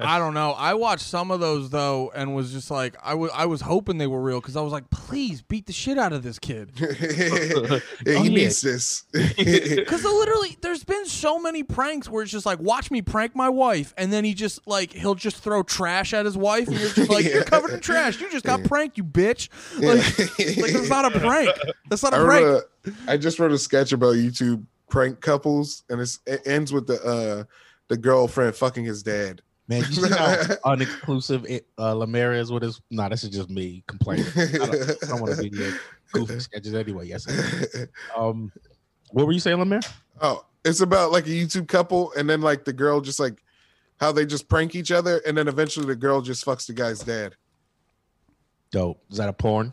I don't know. I watched some of those though, and was just like, I wa- I was hoping they were real because I was like, please beat the shit out of this kid. yeah, he Oh, yeah. needs this. Because literally, there's been so many pranks where it's just like, watch me prank my wife, and then he just like he'll just throw trash at his wife, and you're just like, you're covered in trash. You just got pranked, you bitch. Like, like that's not a prank. That's not I a prank. wrote a, I just wrote a sketch about YouTube prank couples, and it's, it ends with the uh the girlfriend fucking his dad. Man, you see how unexclusive it, uh, Lemaire is with his. Nah, this is just me complaining. I don't, don't want to be in the goofy sketches anyway. Yes. Um, what were you saying, Lemaire? oh, it's about like a YouTube couple, and then like the girl just like how they just prank each other, and then eventually the girl just fucks the guy's dad. Dope. Is that a porn?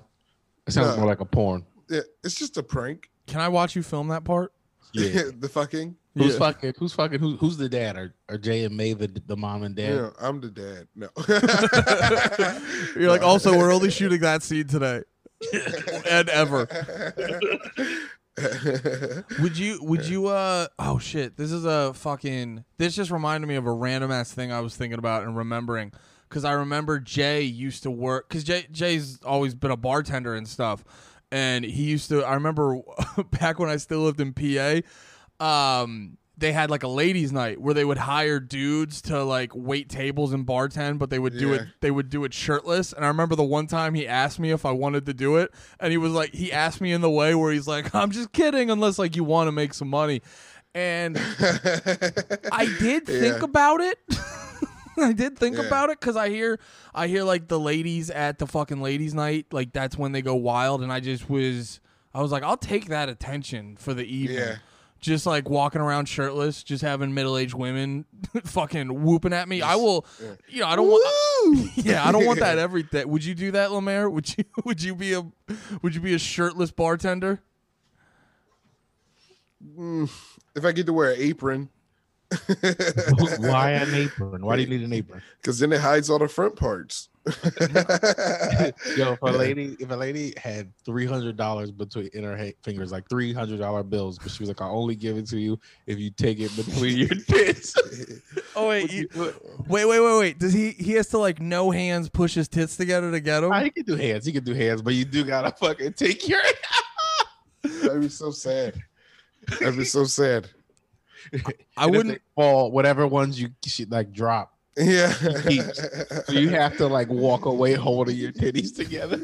It sounds No. more like a porn. Yeah, it's just a prank. Can I watch you film that part? Yeah. the fucking. Who's Yeah. fucking? Who's fucking? Who, who's the dad? Are, are Jay and May the the mom and dad? Yeah, I'm the dad. No. You're like, also, we're only shooting that scene today and ever. Would you would you uh oh shit, this is a fucking this just reminded me of a random ass thing I was thinking about and remembering cuz I remember Jay used to work cuz Jay Jay's always been a bartender and stuff and he used to I remember back when I still lived in PA um they had like a ladies night where they would hire dudes to like wait tables and bartend but they would do it they would do it shirtless. And i remember the one time he asked me if i wanted to do it and he was like he asked me in the way where he's like i'm just kidding unless like you want to make some money. And i did think about it. I did think Yeah. about it because I hear, I hear like the ladies at the fucking ladies' night, like that's when they go wild, and I just was, I was like, I'll take that attention for the evening. Yeah. Just like walking around shirtless, just having middle aged women fucking whooping at me. I will, yeah. you know, I don't want. Yeah, I don't want that every day. Would you do that, Lemaire? Would you? Would you be a? Would you be a shirtless bartender? Mm, if I get to wear an apron, Why an apron? Why do you need an apron? because then it hides all the front parts. Yo, if a lady, if a lady had three hundred dollars between in her fingers, like three hundred dollar bills, but she was like, "I'll only give it to you if you take it between your tits." Oh wait, you, you- wait, wait, wait, wait. Does he? He has to like no hands push his tits together to get him. Ah, he can do hands. He can do hands, but you do gotta fucking take your. That'd be so sad. That'd be so sad. I And if wouldn't. they fall whatever ones you should like drop. Yeah. So you have to like walk away holding your titties together.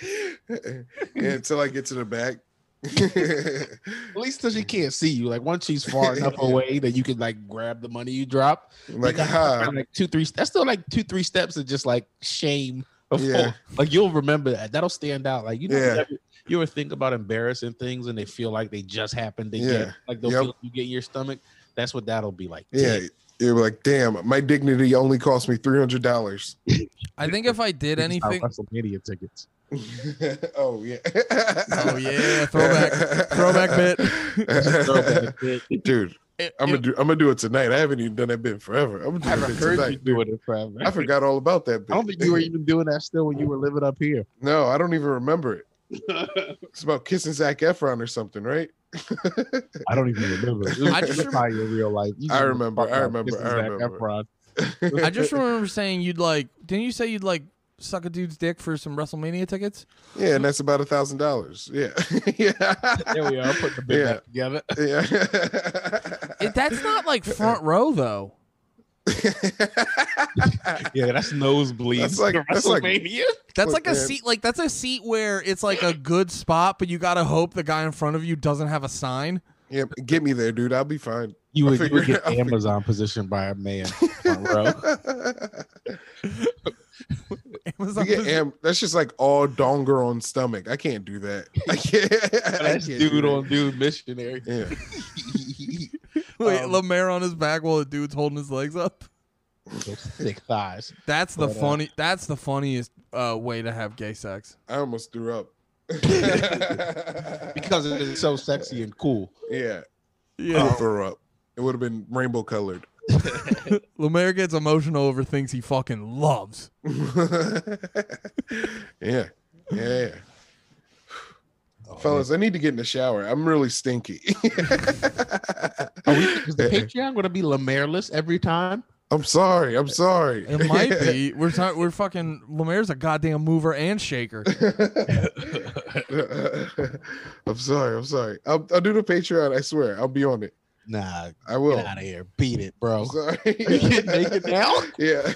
yeah, until I get to the back. At least till she can't see you. Like once she's far enough away that you can like grab the money you drop. like, you got ha. Uh-huh. like two, three. That's still like two, three steps of just like shame. Before. Yeah. Like you'll remember that. That'll stand out. Like you know, Yeah. you, ever, you ever think about embarrassing things and they feel like they just happened to Yeah. get like they'll Yep. feel like you get in your stomach. That's what that'll be like. Yeah. You're like, damn, my dignity only cost me three hundred dollars. I think if I did anything, WrestleMania tickets. oh yeah. Oh, yeah, throwback- throwback bit. dude. it- I'm gonna it- do. I'm gonna do it tonight. I haven't even done that bit in forever. I'm gonna do haven't that bit heard you tonight. doing it forever. I forgot all about that bit. I don't think you were even doing that still when you were living up here. No, I don't even remember it. It's about kissing Zac Efron or something, right? I don't even remember. It I just was probably in real life. You I remember, I remember, I remember. I just remember saying you'd like. Didn't you say you'd like suck a dude's dick for some WrestleMania tickets? yeah, and that's about a thousand dollars. Yeah, yeah, There we are, putting the bit Yeah. back together. yeah. It, that's not like front row though. Yeah, that's nosebleeds. That's like- to that's like- WrestleMania. That's like a man. seat. Like that's a seat where it's like a good spot, but you gotta hope the guy in front of you doesn't have a sign. yeah, get me there, dude. I'll be fine. You would, you would get I'll Amazon positioned by a man front row. Amazon get am- that's just like all donger on stomach. I can't do that. I can't. I That's can't do dude that. on dude missionary. Yeah. Wait, um, Lemaire on his back while the dude's holding his legs up. Those thick thighs. That's the But, uh, funny. That's the funniest uh, way to have gay sex. I almost threw up. Because it is so sexy and cool. yeah, yeah. I Yeah, threw up. It would have been rainbow colored. Lemaire gets emotional over things he fucking loves. yeah, yeah. Oh, Fellas, I need to get in the shower. I'm really stinky. Are we, is the Patreon going to be Lemaireless every time? I'm sorry. I'm sorry. It might be. We're ta- we're fucking. Lemaire's a goddamn mover and shaker. I'm sorry. I'm sorry. I'll, I'll do the Patreon. I swear. I'll be on it. Nah, I will. get out of here. Beat it, bro. I'm sorry. Are you getting naked now? Yeah.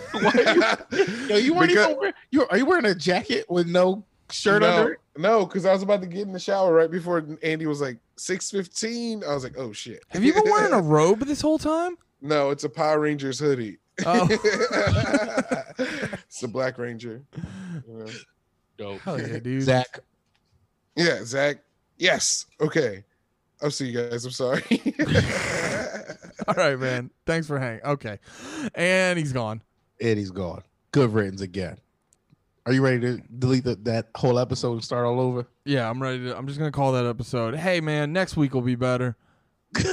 Yo, you weren't Because- even wearing, you are you wearing a jacket with no shirt no, under it? No, because I was about to get in the shower right before Andy was like six fifteen. I was like, oh shit. Have you been wearing a robe this whole time? no, it's a Power Rangers hoodie. Oh. it's a Black Ranger. you know. Dope. Hell yeah, dude. Zach, Yeah, Zach. Yes. Okay. I'll see you guys. I'm sorry. All right, man. Thanks for hanging. Okay, and he's gone. Eddie's gone. Good riddance again. Are you ready to delete the, that whole episode and start all over? Yeah, I'm ready to. I'm just gonna call that episode. Hey, man, next week will be better.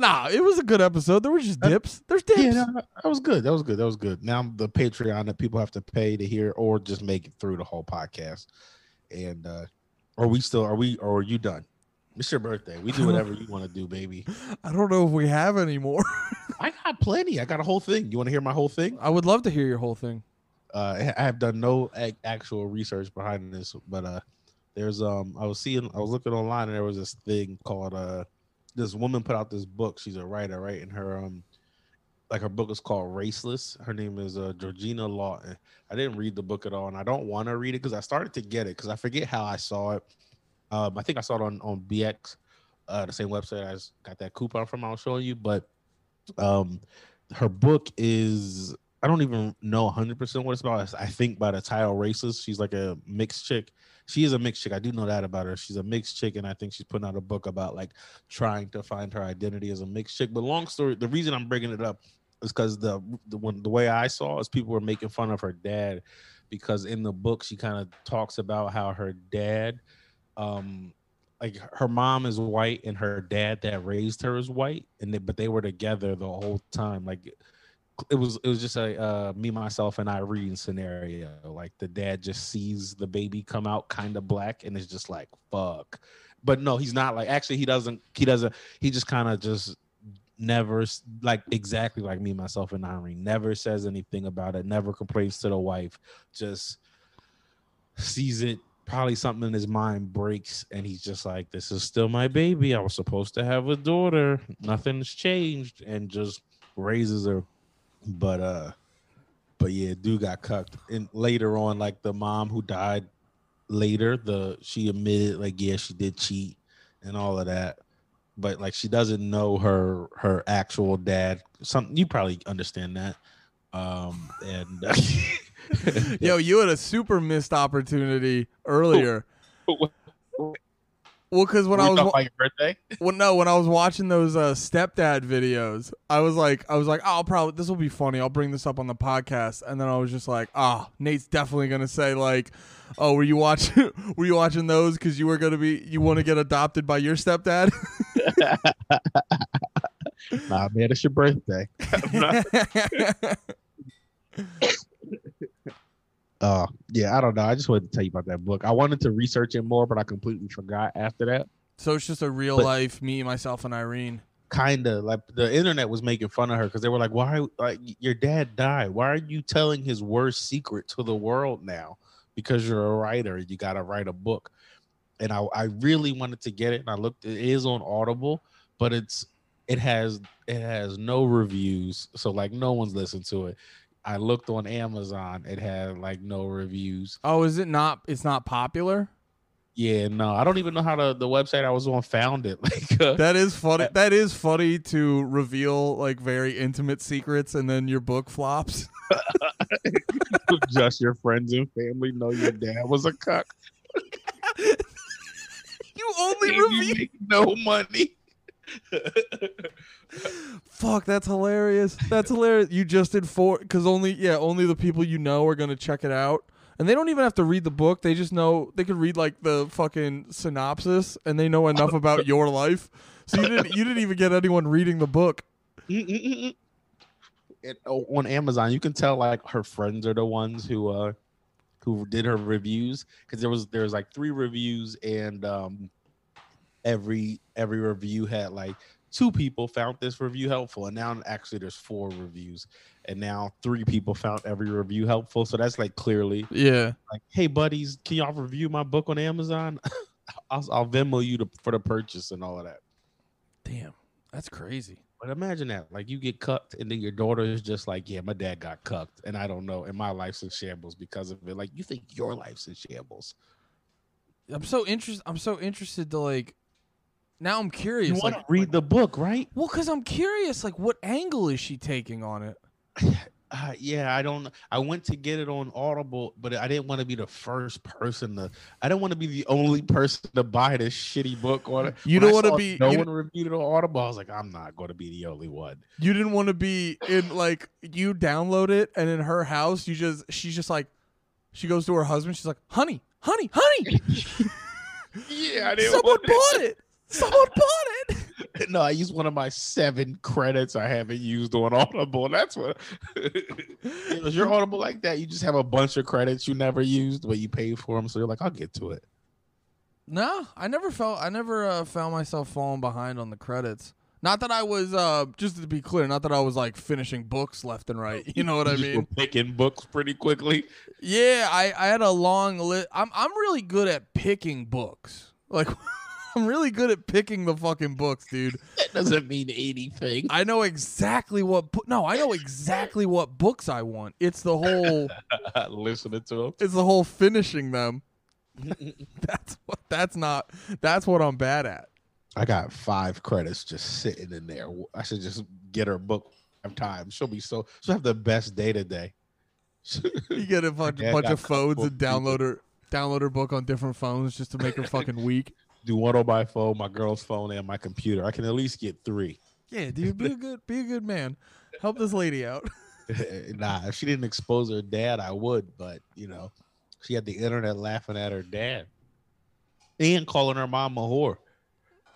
Nah, it was a good episode. There were just dips. There's dips. Yeah, no, that was good. That was good. That was good. Now the Patreon that people have to pay to hear or just make it through the whole podcast. And uh are we still are we or are you done? It's your birthday. We do whatever you want to do, baby. I don't know if we have any more. I got plenty. I got a whole thing. You want to hear my whole thing? I would love to hear your whole thing. Uh I have done no ac- actual research behind this, but uh there's um I was seeing I was looking online and there was this thing called uh this woman put out this book. She's a writer, right? And her um like her book is called Raceless. Her name is uh Georgina Lawton. I didn't read the book at all, and I don't want to read it because I started to get it because I forget how I saw it. Um, I think I saw it on on BX, uh, the same website I got that coupon from. I was showing you, but um, her book is I don't even know 100% what it's about. I think by the title Raceless, she's like a mixed chick. She is a mixed chick. I do know that about her. She's a mixed chick, and I think she's putting out a book about like trying to find her identity as a mixed chick. But long story, the reason I'm bringing it up is because the the the way I saw is people were making fun of her dad because in the book she kind of talks about how her dad, um, like her mom is white and her dad that raised her is white, and they, but they were together the whole time. Like it was it was just a uh, me myself and Irene scenario. Like the dad just sees the baby come out kind of black and it's just like fuck. But no, he's not like actually he doesn't he doesn't he just kind of just never like exactly like me myself and Irene never says anything about it never complains to the wife just sees it probably something in his mind breaks and he's just like this is still my baby I was supposed to have a daughter nothing's changed and just raises her but uh but yeah dude got cucked and later on like the mom who died later. The she admitted like yeah she did cheat and all of that, but like she doesn't know her her actual dad. Something you probably understand that. Um and Yo, you had a super missed opportunity earlier. Well, because when Were I was wa- about your birthday. well, no, when I was watching those uh, stepdad videos, I was like, I was like, oh, I'll probably this will be funny. I'll bring this up on the podcast, and then I was just like, ah, Nate's definitely gonna say like, oh, were you watching? were you watching those because you were gonna be you want to get adopted by your stepdad? Nah, man, it's your birthday. Uh, yeah, I don't know. I just wanted to tell you about that book. I wanted to research it more, but I completely forgot after that. so it's just a real But- life me, myself, and Irene. Kind of like the internet was making fun of her because they were like, "Why? Like your dad died. Why are you telling his worst secret to the world now? Because you're a writer. You got to write a book." And I, I really wanted to get it, and I looked. It is on Audible, but it's it has it has no reviews, so like no one's listened to it. I looked on Amazon. It had like no reviews. Oh, is it not? It's not popular. Yeah, no, I don't even know how the, the website I was on found it. Like, uh, That is funny. That is funny to reveal like very intimate secrets, and then your book flops. just your friends and family know your dad was a cuck. you only reveal. no money. Fuck, that's hilarious. That's hilarious. You just did four because only yeah, only the people you know are gonna check it out, and they don't even have to read the book. They just know they could read like the fucking synopsis, and they know enough about your life. So you didn't you didn't even get anyone reading the book. and oh, on Amazon, you can tell like her friends are the ones who uh who did her reviews because there was there was like three reviews and um every every review had like two people found this review helpful and now actually there's four reviews and now three people found every review helpful so that's like clearly Yeah. like hey buddies can y'all review my book on amazon I'll, I'll venmo you to, for the purchase and all of that Damn, that's crazy. but imagine that, like you get cucked, and then your daughter is just like, "Yeah, my dad got cucked, and I don't know, and my life's in shambles because of it." Like you think your life's in shambles? I'm so interested. I'm so interested to like. Now I'm curious. You like, want to read the book, right? well, because I'm curious. Like, what angle is she taking on it? Uh, yeah, I don't. I went to get it on Audible, but I didn't want to be the first person to. I didn't want to be the only person to buy this shitty book on it. You When don't wanna be- No you- one reviewed it on Audible. I was like, I'm not going to be the only one. You didn't want to be in like you download it and in her house you just she's just like she goes to her husband she's like honey honey honey Yeah, I didn't someone bought it someone bought it No, I used one of my seven credits I haven't used on Audible. That's what. Is your Audible like that? You just have a bunch of credits you never used, but you paid for them, so you're like, I'll get to it. no I never felt I never uh, found myself falling behind on the credits not that I was uh just to be clear not that I was like finishing books left and right you know what I You just mean picking books pretty quickly. yeah I I had a long list I'm I'm really good at picking books like I'm really good at picking the fucking books dude That doesn't mean anything. I know exactly what bu- no, I know exactly what books I want. It's the whole Listening to them. it's the whole finishing them. That's what that's not that's what I'm bad at. I got five credits just sitting in there. I should just get her book five times. She'll be so she'll have the best day today. You get a bunch, bunch of phones and download her download her book on different phones just to make her fucking weak. Do one on my phone, my girl's phone, and my computer. I can at least get three. Yeah, dude, be a good be a good man. Help this lady out. nah, if she didn't expose her dad, I would. But you know, she had the internet laughing at her dad and calling her mom a whore.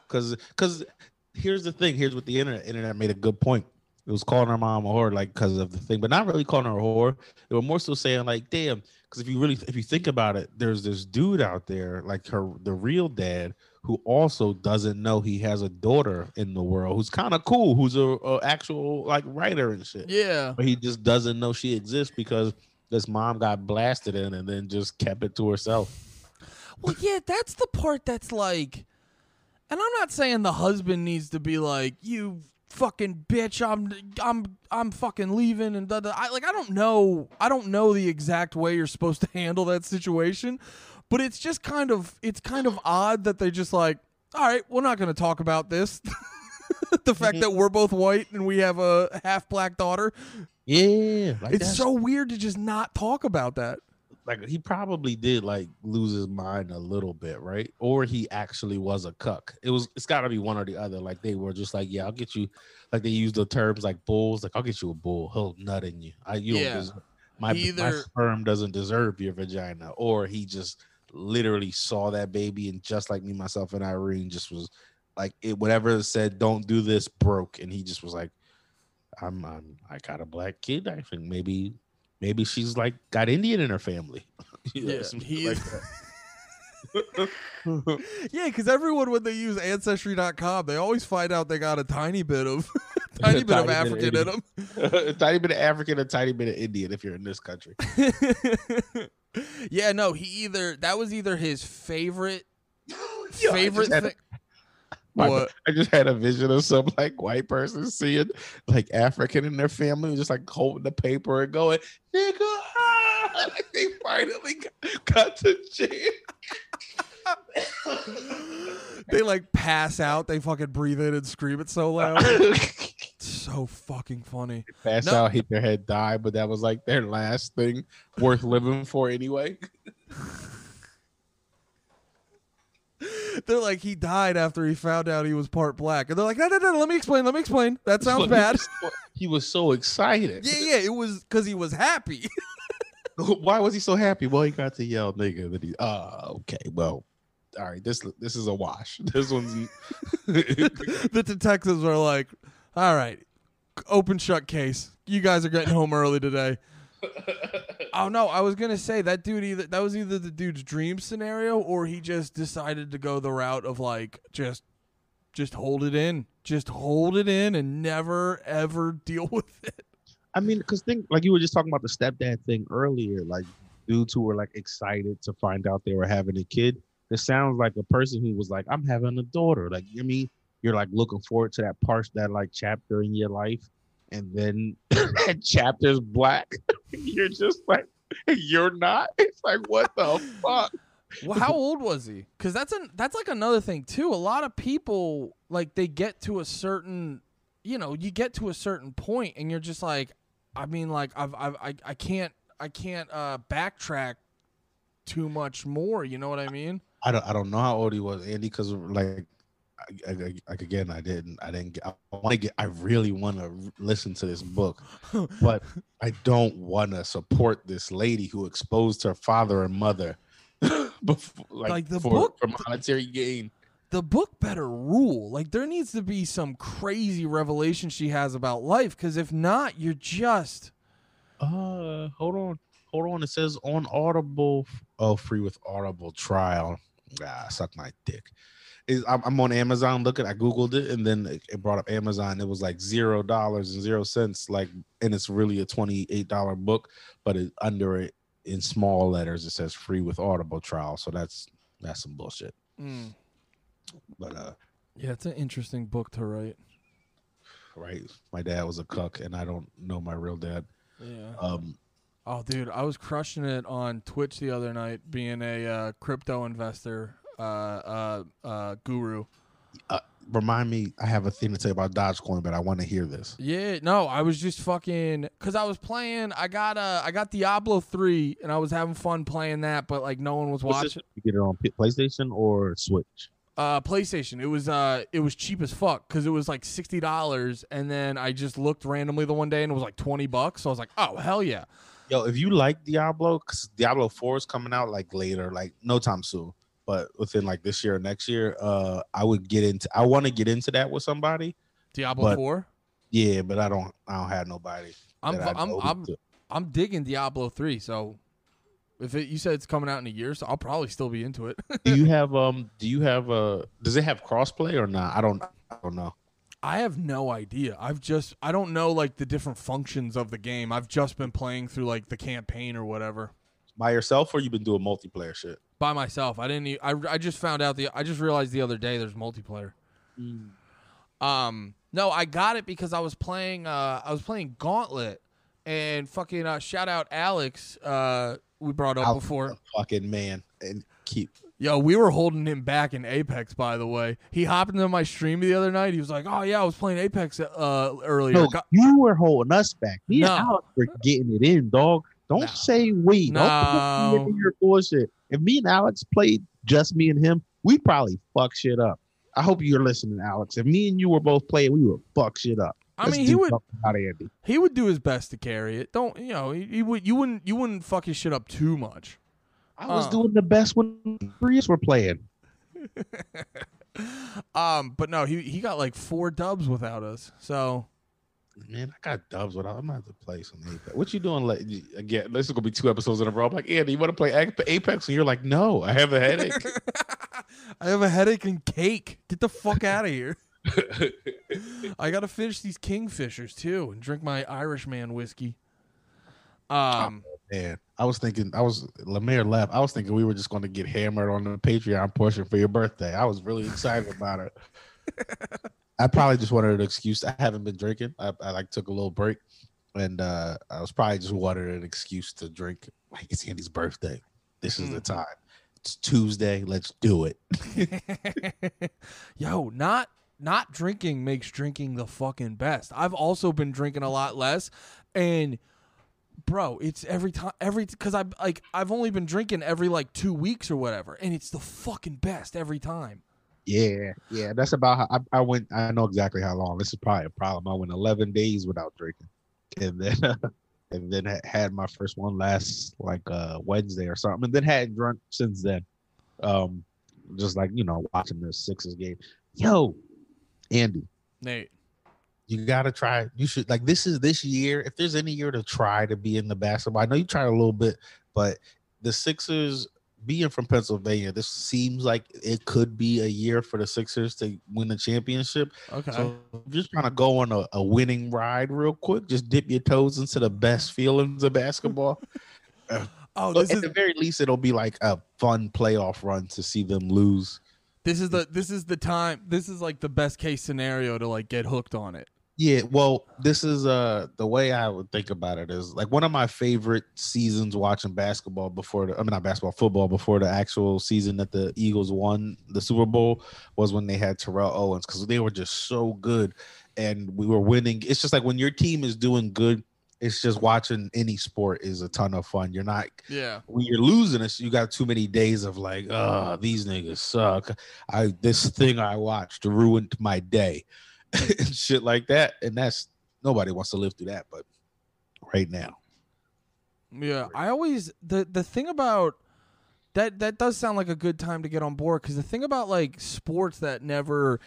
Cause, cause here's the thing. Here's what the internet internet made a good point. It was calling her mom a whore, like because of the thing, but not really calling her a whore. They were more so saying like, "Damn." Because if you really, if you think about it, there's this dude out there, like her, the real dad, who also doesn't know he has a daughter in the world, who's kind of cool, who's a, a actual like writer and shit Yeah. but he just doesn't know she exists because this mom got blasted in and then just kept it to herself. Well, yeah, that's the part that's like, and I'm not saying the husband needs to be like, you fucking bitch, I'm, I'm, I'm fucking leaving, and da, da. I like, I don't know, I don't know the exact way you're supposed to handle that situation, but it's just kind of it's kind of odd that they just like, all right, we're not going to talk about this. the fact mm-hmm. that we're both white and we have a half black daughter. Yeah, like it's that's- so weird to just not talk about that. Like he probably did like lose his mind a little bit, right? Or he actually was a cuck. It was it's got to be one or the other. Like they were just like, yeah, I'll get you. Like they use the terms like bulls. Like I'll get you a bull. He'll nut in you. I you Yeah. deserve, my my sperm doesn't deserve your vagina. Or he just literally saw that baby and just like me, myself, and Irene just was like it. Whatever said, don't do this broke, and he just was like, I'm I'm I got a black kid. I think maybe maybe she's like got Indian in her family. You Yeah, he- like. Yeah, because everyone when they use ancestry.com, they always find out they got a tiny bit of tiny bit of Tiny bit of African in them. a tiny bit of African, a tiny bit of Indian. If you're in this country, yeah, no, he either that was either his favorite Yo, favorite just had a- thing. I just had a vision of some like white person seeing like African in their family, just like holding the paper and going, "Nigga!" ah!" Like they finally got, got to jail. they like pass out, they fucking breathe in and scream it so loud. So fucking funny. Pass No. out, hit their head, die, but that was like their last thing worth living for anyway. They're like, he died after he found out he was part black. And they're like, no, no, no, let me explain, let me explain. That sounds bad. He was so excited. Yeah, yeah, it was because he was happy. Why was he so happy? Well, he got to yell nigga. That he, uh, okay, well, all right. This this is a wash. This one's the detectives are like, all right, open shut case. You guys are getting home early today. oh no, I was gonna say that dude either that was either the dude's dream scenario or he just decided to go the route of like just just hold it in. Just hold it in and never ever deal with it. I mean, because think like you were just talking about the stepdad thing earlier, like dudes who were like excited to find out they were having a kid. This sounds like a person who was like, I'm having a daughter. Like, you know I mean, you're like looking forward to that part, that like chapter in your life, and then that chapter's black. you're just like, you're not. It's like, what the fuck? Well, how old was he? Because that's an that's like another thing too. A lot of people like they get to a certain, you know, you get to a certain point, and you're just like, I mean, like I've, I've I I can't I can't uh backtrack too much more. You know what I mean? I don't I don't know how old he was, Andy, because like I, I, I- like again, I didn't I didn't get I want to get I really want to listen to this book, but I don't want to support this lady who exposed her father and mother, before, like, Like, the for, book- for monetary gain. The book better rule. Like there needs to be some crazy revelation she has about life. Because if not, you're just Uh, hold on, hold on. It says on Audible. Oh, free with Audible trial. Ah, suck my dick. Is I'm, I'm on Amazon looking. I googled it and then it, it brought up Amazon. It was like zero dollars and zero cents. Like, and it's really a twenty eight dollar book, but it under it in small letters it says free with Audible trial. So that's that's some bullshit. mm. But uh, yeah, it's an interesting book to write. right, my dad was a cuck, and I don't know my real dad. Yeah. Um, Oh, dude, I was crushing it on Twitch the other night, being a uh, crypto investor uh, uh, uh, guru. remind me, I have a thing to say about Dogecoin, but I want to hear this. Yeah, no, I was just fucking because I was playing. I got uh, I got Diablo three, and I was having fun playing that, but like no one was What's this? watching. You get it on PlayStation or Switch? Uh, PlayStation. It was uh, it was cheap as fuck because it was like sixty dollars, and then I just looked randomly the one day and it was like twenty bucks. So I was like, oh hell yeah. Yo, if you like Diablo, because Diablo 4 is coming out like later, like no time soon, but within like this year or next year, uh, I would get into I want to get into that with somebody. Diablo four. Yeah, but I don't I don't have nobody. I'm I'm I'm to- I'm digging Diablo three. So if it, you said it's coming out in a year, so I'll probably still be into it. do you have um do you have uh does it have crossplay or not? I don't I don't know. I have no idea. I've just I don't know like the different functions of the game. I've just been playing through like the campaign or whatever By yourself or you've been doing multiplayer shit? By myself. I didn't. I I just found out the. I just realized the other day there's multiplayer. Um, no, I got it because I was playing. Uh, I was playing Gauntlet, and fucking uh, shout out Alex. Uh, we brought up Al- before. Fucking man. And keep. Yo, we were holding him back in Apex, by the way. He hopped into my stream the other night. He was like, "Oh yeah, I was playing Apex uh, earlier." No, Got- you were holding us back. Me No. and Alex were getting it in, dog. Don't No. say we. Don't No. put me in your bullshit. If me and Alex played just me and him, we'd probably fuck shit up. I hope you're listening, Alex. If me and you were both playing, we would fuck shit up. I Let's mean, he would about Andy. he would do his best to carry it. Don't you know? He, he would you wouldn't you wouldn't fuck his shit up too much. I was Uh. doing the best when three were playing. Um, but no, he he got like four dubs without us. So Man, I got dubs without. I'm gonna have to play some Apex. What you doing? Like, again, this is gonna be two episodes in a row. I'm like, Andy, you want to play Apex? And you're like, No, I have a headache. I have a headache and cake. Get the fuck out of here. I gotta finish these kingfishers too and drink my Irishman whiskey. Um, Man, I was thinking, I was Lemaire left. I was thinking we were just going to get hammered on the Patreon portion for your birthday. I was really excited about it. I probably just wanted an excuse. I haven't been drinking. I, I like took a little break, and uh I was probably just wanted an excuse to drink. Like it's Andy's birthday. This is the time. It's Tuesday. Let's do it. yo, not not drinking makes drinking the fucking best. I've also been drinking a lot less, and bro, it's every time every because I like I've only been drinking every like two weeks or whatever, and it's the fucking best every time. Yeah, yeah. That's about how I, I went. I know exactly how long. This is probably a problem. I went 11 days without drinking, and then and then had my first one last like uh Wednesday or something, and then hadn't drunk since then. Um, just like you know, watching the Sixers game. Yo, Andy, Nate, you gotta try. You should like this is this year. If there's any year to try to be in the basketball, I know you tried a little bit, but the Sixers being from Pennsylvania, this seems like it could be a year for the Sixers to win the championship. okay, So just trying to go on a, a winning ride real quick, just dip your toes into the best feelings of basketball. Uh, oh, this at is the very least, it'll be like a fun playoff run to see them lose. this is the this is the time. This is like the best case scenario to like get hooked on it. Yeah, well, this is uh the way I would think about it is like one of my favorite seasons watching basketball before the I mean not basketball, football before the actual season that the Eagles won the Super Bowl was when they had Terrell Owens because they were just so good and we were winning. It's just like when your team is doing good, it's just watching any sport is a ton of fun. You're not Yeah, when you're losing it's you got too many days of like oh these niggas suck i this thing i watched ruined my day and shit like that. And that's nobody wants to live through that but right now. Yeah, I always the the thing about that that does sound like a good time to get on board because the thing about like sports that never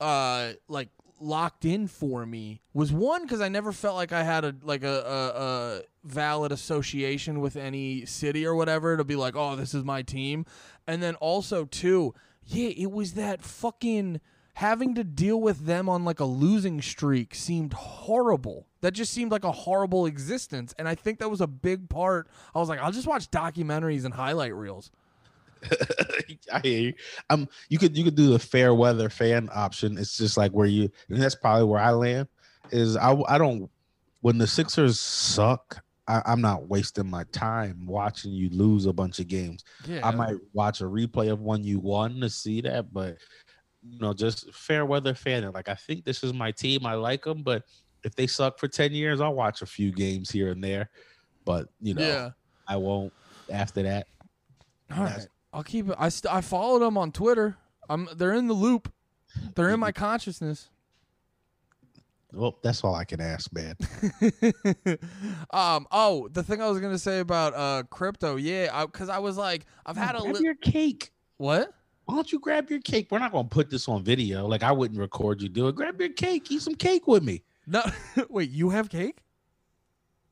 uh like locked in for me was one because I never felt like I had a like a, a, a valid association with any city or whatever to be like oh this is my team. And then also two yeah it was that fucking having to deal with them on like a losing streak seemed horrible. That just seemed like a horrible existence. And I think that was a big part. I was like, I'll just watch documentaries and highlight reels. i hear you um you could you could do the fair weather fan option it's just like where you and that's probably where i land is i i don't when the sixers suck I, i'm not wasting my time watching you lose a bunch of games Yeah. I might watch a replay of one you won to see that, but you know, just fair weather fan. Like I think this is my team. I like them, but if they suck for ten years, I'll watch a few games here and there. But you know, Yeah. I won't after that. All right. I'll keep it. I, st- I followed them on Twitter. I'm, they're in the loop. They're in my consciousness. Well, that's all I can ask, man. um. Oh, the thing I was gonna say about uh crypto, yeah, because I, was like, I've had a grab li- your cake. what? Why don't you grab your cake? We're not gonna put this on video. Like I wouldn't record you do it. Grab your cake. Eat some cake with me. No, wait, you have cake?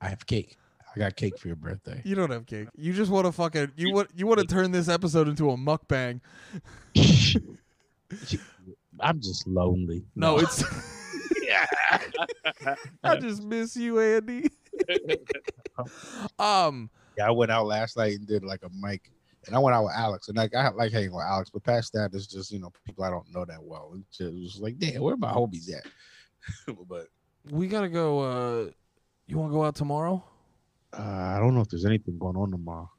I have cake. I got cake for your birthday. You don't have cake. You just want to fucking you want you want to turn this episode into a mukbang. I'm just lonely. No, it's yeah. I just miss you, Andy. um, Yeah, I went out last night and did like a mic, and I went out with Alex, and like I like hanging with Alex, but past that, it's just you know people I don't know that well. It's just, it was like, damn, where my homies at? but we gotta go. Uh, you want to go out tomorrow? uh, I don't know if there's anything going on tomorrow.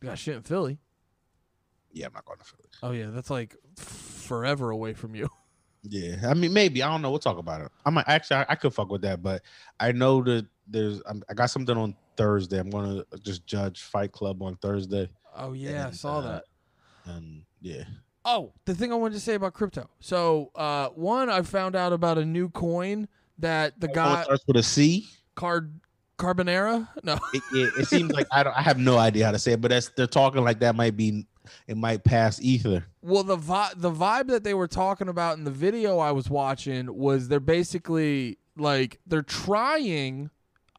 We got shit in Philly. Yeah, I'm not going to Philly. Oh yeah, that's like forever away from you. Yeah, I mean maybe I don't know. We'll talk about it. I might actually I, I could fuck with that, but I know that there's I'm, I got something on Thursday. I'm gonna just judge Fight Club on Thursday, Oh yeah, I saw uh, that. and yeah, Oh, the thing I wanted to say about crypto. So, uh, one, I found out about a new coin that the Oh, guy starts with a C. Card Carbonera. No, It, it, it seems like I don't I have no idea how to say it, but that's they're talking like that might be it might pass ether. Well, the vi- the vibe that they were talking about in the video I was watching was they're basically like they're trying.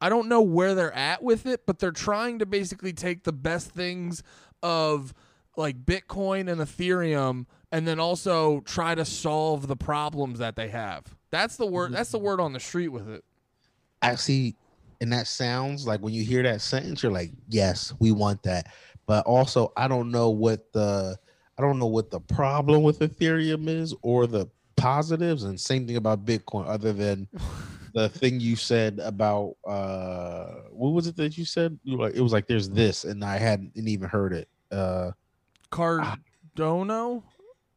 I don't know where they're at with it, but they're trying to basically take the best things of like Bitcoin and Ethereum, and then also try to solve the problems that they have. That's the word. That's the word on the street with it. Actually, and that sounds like when you hear that sentence, you're like, yes, we want that. But also, I don't know what the I don't know what the problem with Ethereum is or the positives, and same thing about Bitcoin, other than the thing you said about uh what was it that you said? You were like it was like there's this, and I hadn't even heard it. Uh Cardano,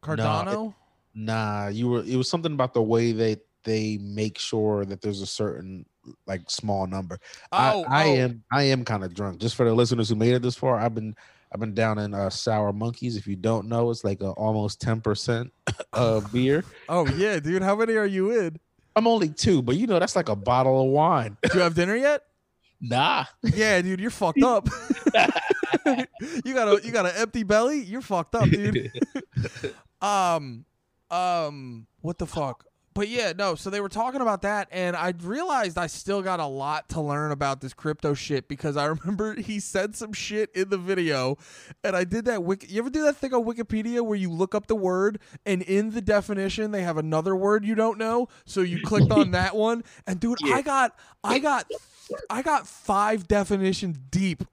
Cardano. Nah, you were. It was something about the way they they make sure that there's a certain like small number. oh, I, I oh. am I am kind of drunk. Just for the listeners who made it this far, I've been I've been down in uh, Sour Monkeys. If you don't know, it's like a almost ten percent uh beer. Oh yeah, dude. How many are you in? I'm only two, but you know that's like a bottle of wine. Do you have dinner yet? Nah, Yeah, dude, you're fucked up. you got a you got an empty belly. You're fucked up, dude. um, um, what the fuck? But yeah, no. So they were talking about that, and I realized I still got a lot to learn about this crypto shit because I remember he said some shit in the video, and I did that. Wiki- you ever do that thing on Wikipedia where you look up the word, and in the definition they have another word you don't know, so you clicked on that one, and dude, I got, I got, I got five definitions deep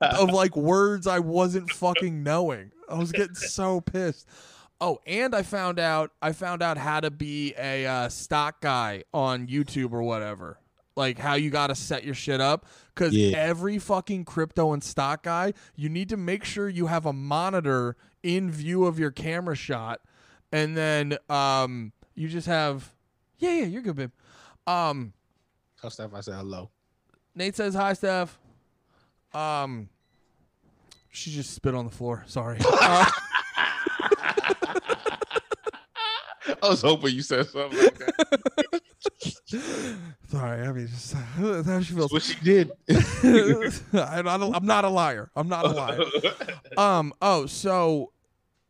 of like words I wasn't fucking knowing. I was getting so pissed. Oh, and I found out I found out how to be a uh, stock guy on YouTube or whatever. Like how you got to set your shit up cuz Yeah. every fucking crypto and stock guy, you need to make sure you have a monitor in view of your camera shot and then um you just have Yeah, yeah, you're good, babe. Um tell Steph I said hello. Nate says hi, Steph. Um, she just spit on the floor. Sorry. Uh, I was hoping you said something like that. sorry. I mean, just that's how she feels. what she did. I, I'm not a liar. I'm not a liar. Um. Oh, so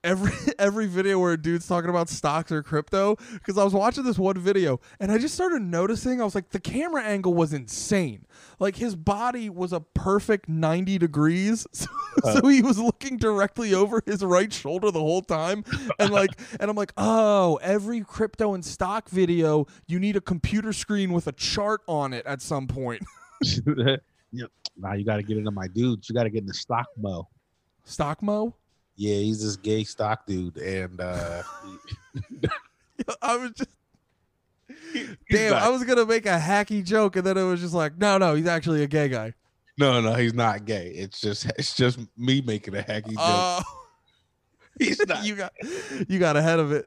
every every video where a dude's talking about stocks or crypto, because I was watching this one video and I just started noticing. I was like, the camera angle was insane. Like his body was a perfect 90 degrees, so, uh. so he was looking directly over his right shoulder the whole time, and like, and I'm like, oh, every crypto and stock video, you need a computer screen with a chart on it at some point. yeah. Nah, you got to get into my dudes. You got to get in the stock Moe. Stock Moe. Yeah, he's this gay stock dude, and uh, I was just. he's Damn, not- I was gonna make a hacky joke, and then it was just like, no, no, he's actually a gay guy. no, no, he's not gay. It's just it's just me making a hacky joke. Oh, he's not. you got, you got ahead of it.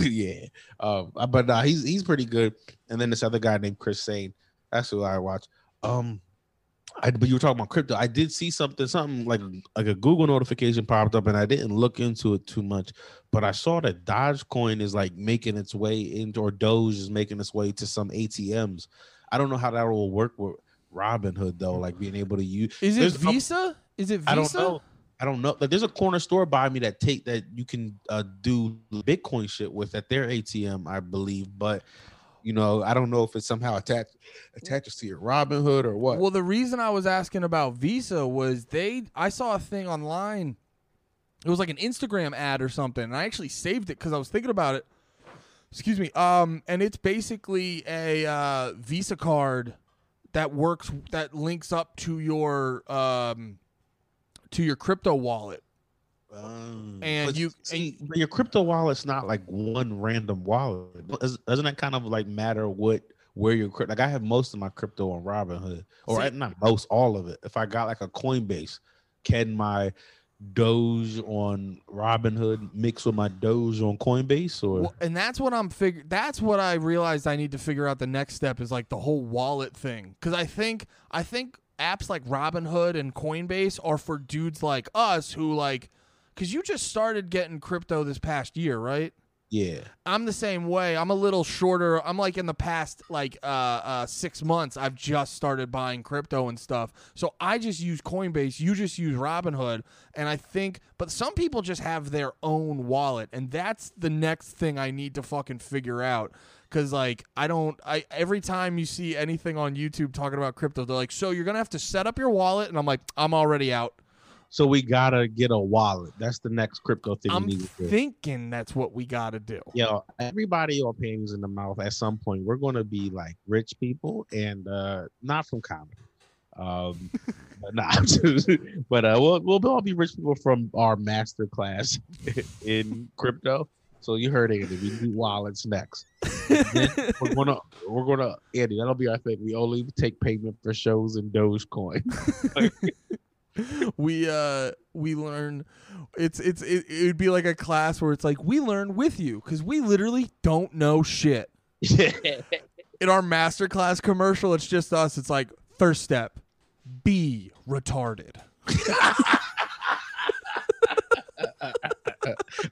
yeah, um, uh, but nah, he's he's pretty good. And then this other guy named Chris Sain. That's who I watch. Um, I, but you were talking about crypto. I did see something, something like like a Google notification popped up, and I didn't look into it too much. But I saw that Dogecoin is like making its way into, or Doge is making its way to some ATMs. I don't know how that will work with Robinhood though, like being able to use. Is it a Visa? Is it Visa? I don't know. I don't know. Like, there's a corner store by me that take that you can uh, do Bitcoin shit with at their ATM, I believe. But you know, I don't know if it's somehow attached attaches to your Robinhood or what. Well, the reason I was asking about Visa was they. I saw a thing online. It was like an Instagram ad or something, and I actually saved it because I was thinking about it. Excuse me. Um, and it's basically a uh, Visa card that works that links up to your um to your crypto wallet. Um, and but you- see, but your crypto wallet's not like one random wallet. Does- Doesn't that kind of like matter what where your crypto? Like I have most of my crypto on Robinhood, or See- not most, all of it. If I got like a Coinbase, can my Doge on Robinhood mix with my Doge on Coinbase, or Well, and that's what I'm figure. That's what I realized I need to figure out. The next step is like the whole wallet thing, because I think I think apps like Robinhood and Coinbase are for dudes like us who like, because you just started getting crypto this past year, right? yeah, I'm the same way. I'm a little shorter. I'm like in the past like uh, uh, six months. I've just started buying crypto and stuff. So I just use Coinbase. You just use Robinhood, and I think. But some people just have their own wallet, and that's the next thing I need to fucking figure out. Cause like I don't. I every time you see anything on YouTube talking about crypto, they're like, "So you're gonna have to set up your wallet," and I'm like, "I'm already out." So we gotta get a wallet. That's the next crypto thing I'm we need to do. thinking that's what we gotta do. Yeah, everybody on pains in the mouth at some point. We're gonna be like rich people and uh not from comedy. Um but nah, but uh we'll we'll all be rich people from our master class in crypto. So you heard Andy, we do wallets next. We're gonna we're gonna Andy, that'll be our thing. We only take payment for shows in Dogecoin. we uh we learn it's it's it, it would be like a class where it's like we learn with you because we literally don't know shit. In our master class commercial it's just us. It's like first step be retarded.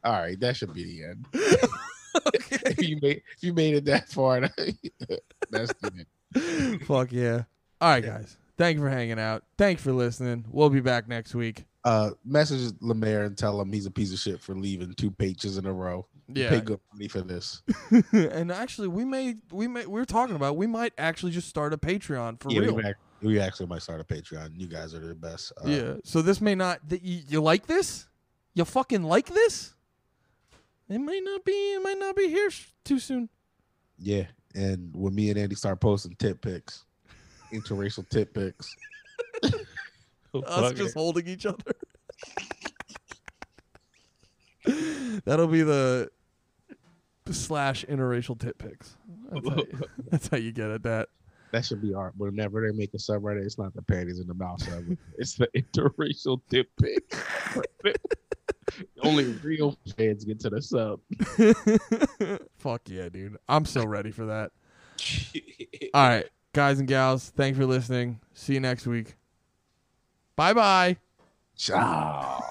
All right, that should be the end. if you made if you made it that far, that's the end. fuck yeah. All right guys thank you for hanging out thank you for listening we'll be back next week Uh, message Lemaire and tell him he's a piece of shit for leaving two pages in a row. Yeah Pay good money for this. and actually we may we may we are talking about we might actually just start a patreon for yeah, real we, ac- we actually might start a Patreon. You guys are the best. Uh, Yeah. So this may not. Th- you, you like this? You fucking like this? It might not be. It might not be here sh- too soon. yeah. And when me and Andy start posting tip pics, interracial tit pics. Us Fuck just holding each other. That'll be the slash interracial tit pics. That's how, you, that's how you get at that. That should be art. Whenever they make a subreddit, it's not the panties in the mouth subreddit. It's the interracial tit pic. Only real fans get to the sub. Fuck yeah, dude. I'm so ready for that. All right, guys and gals, thanks for listening. See you next week. Bye bye. Ciao.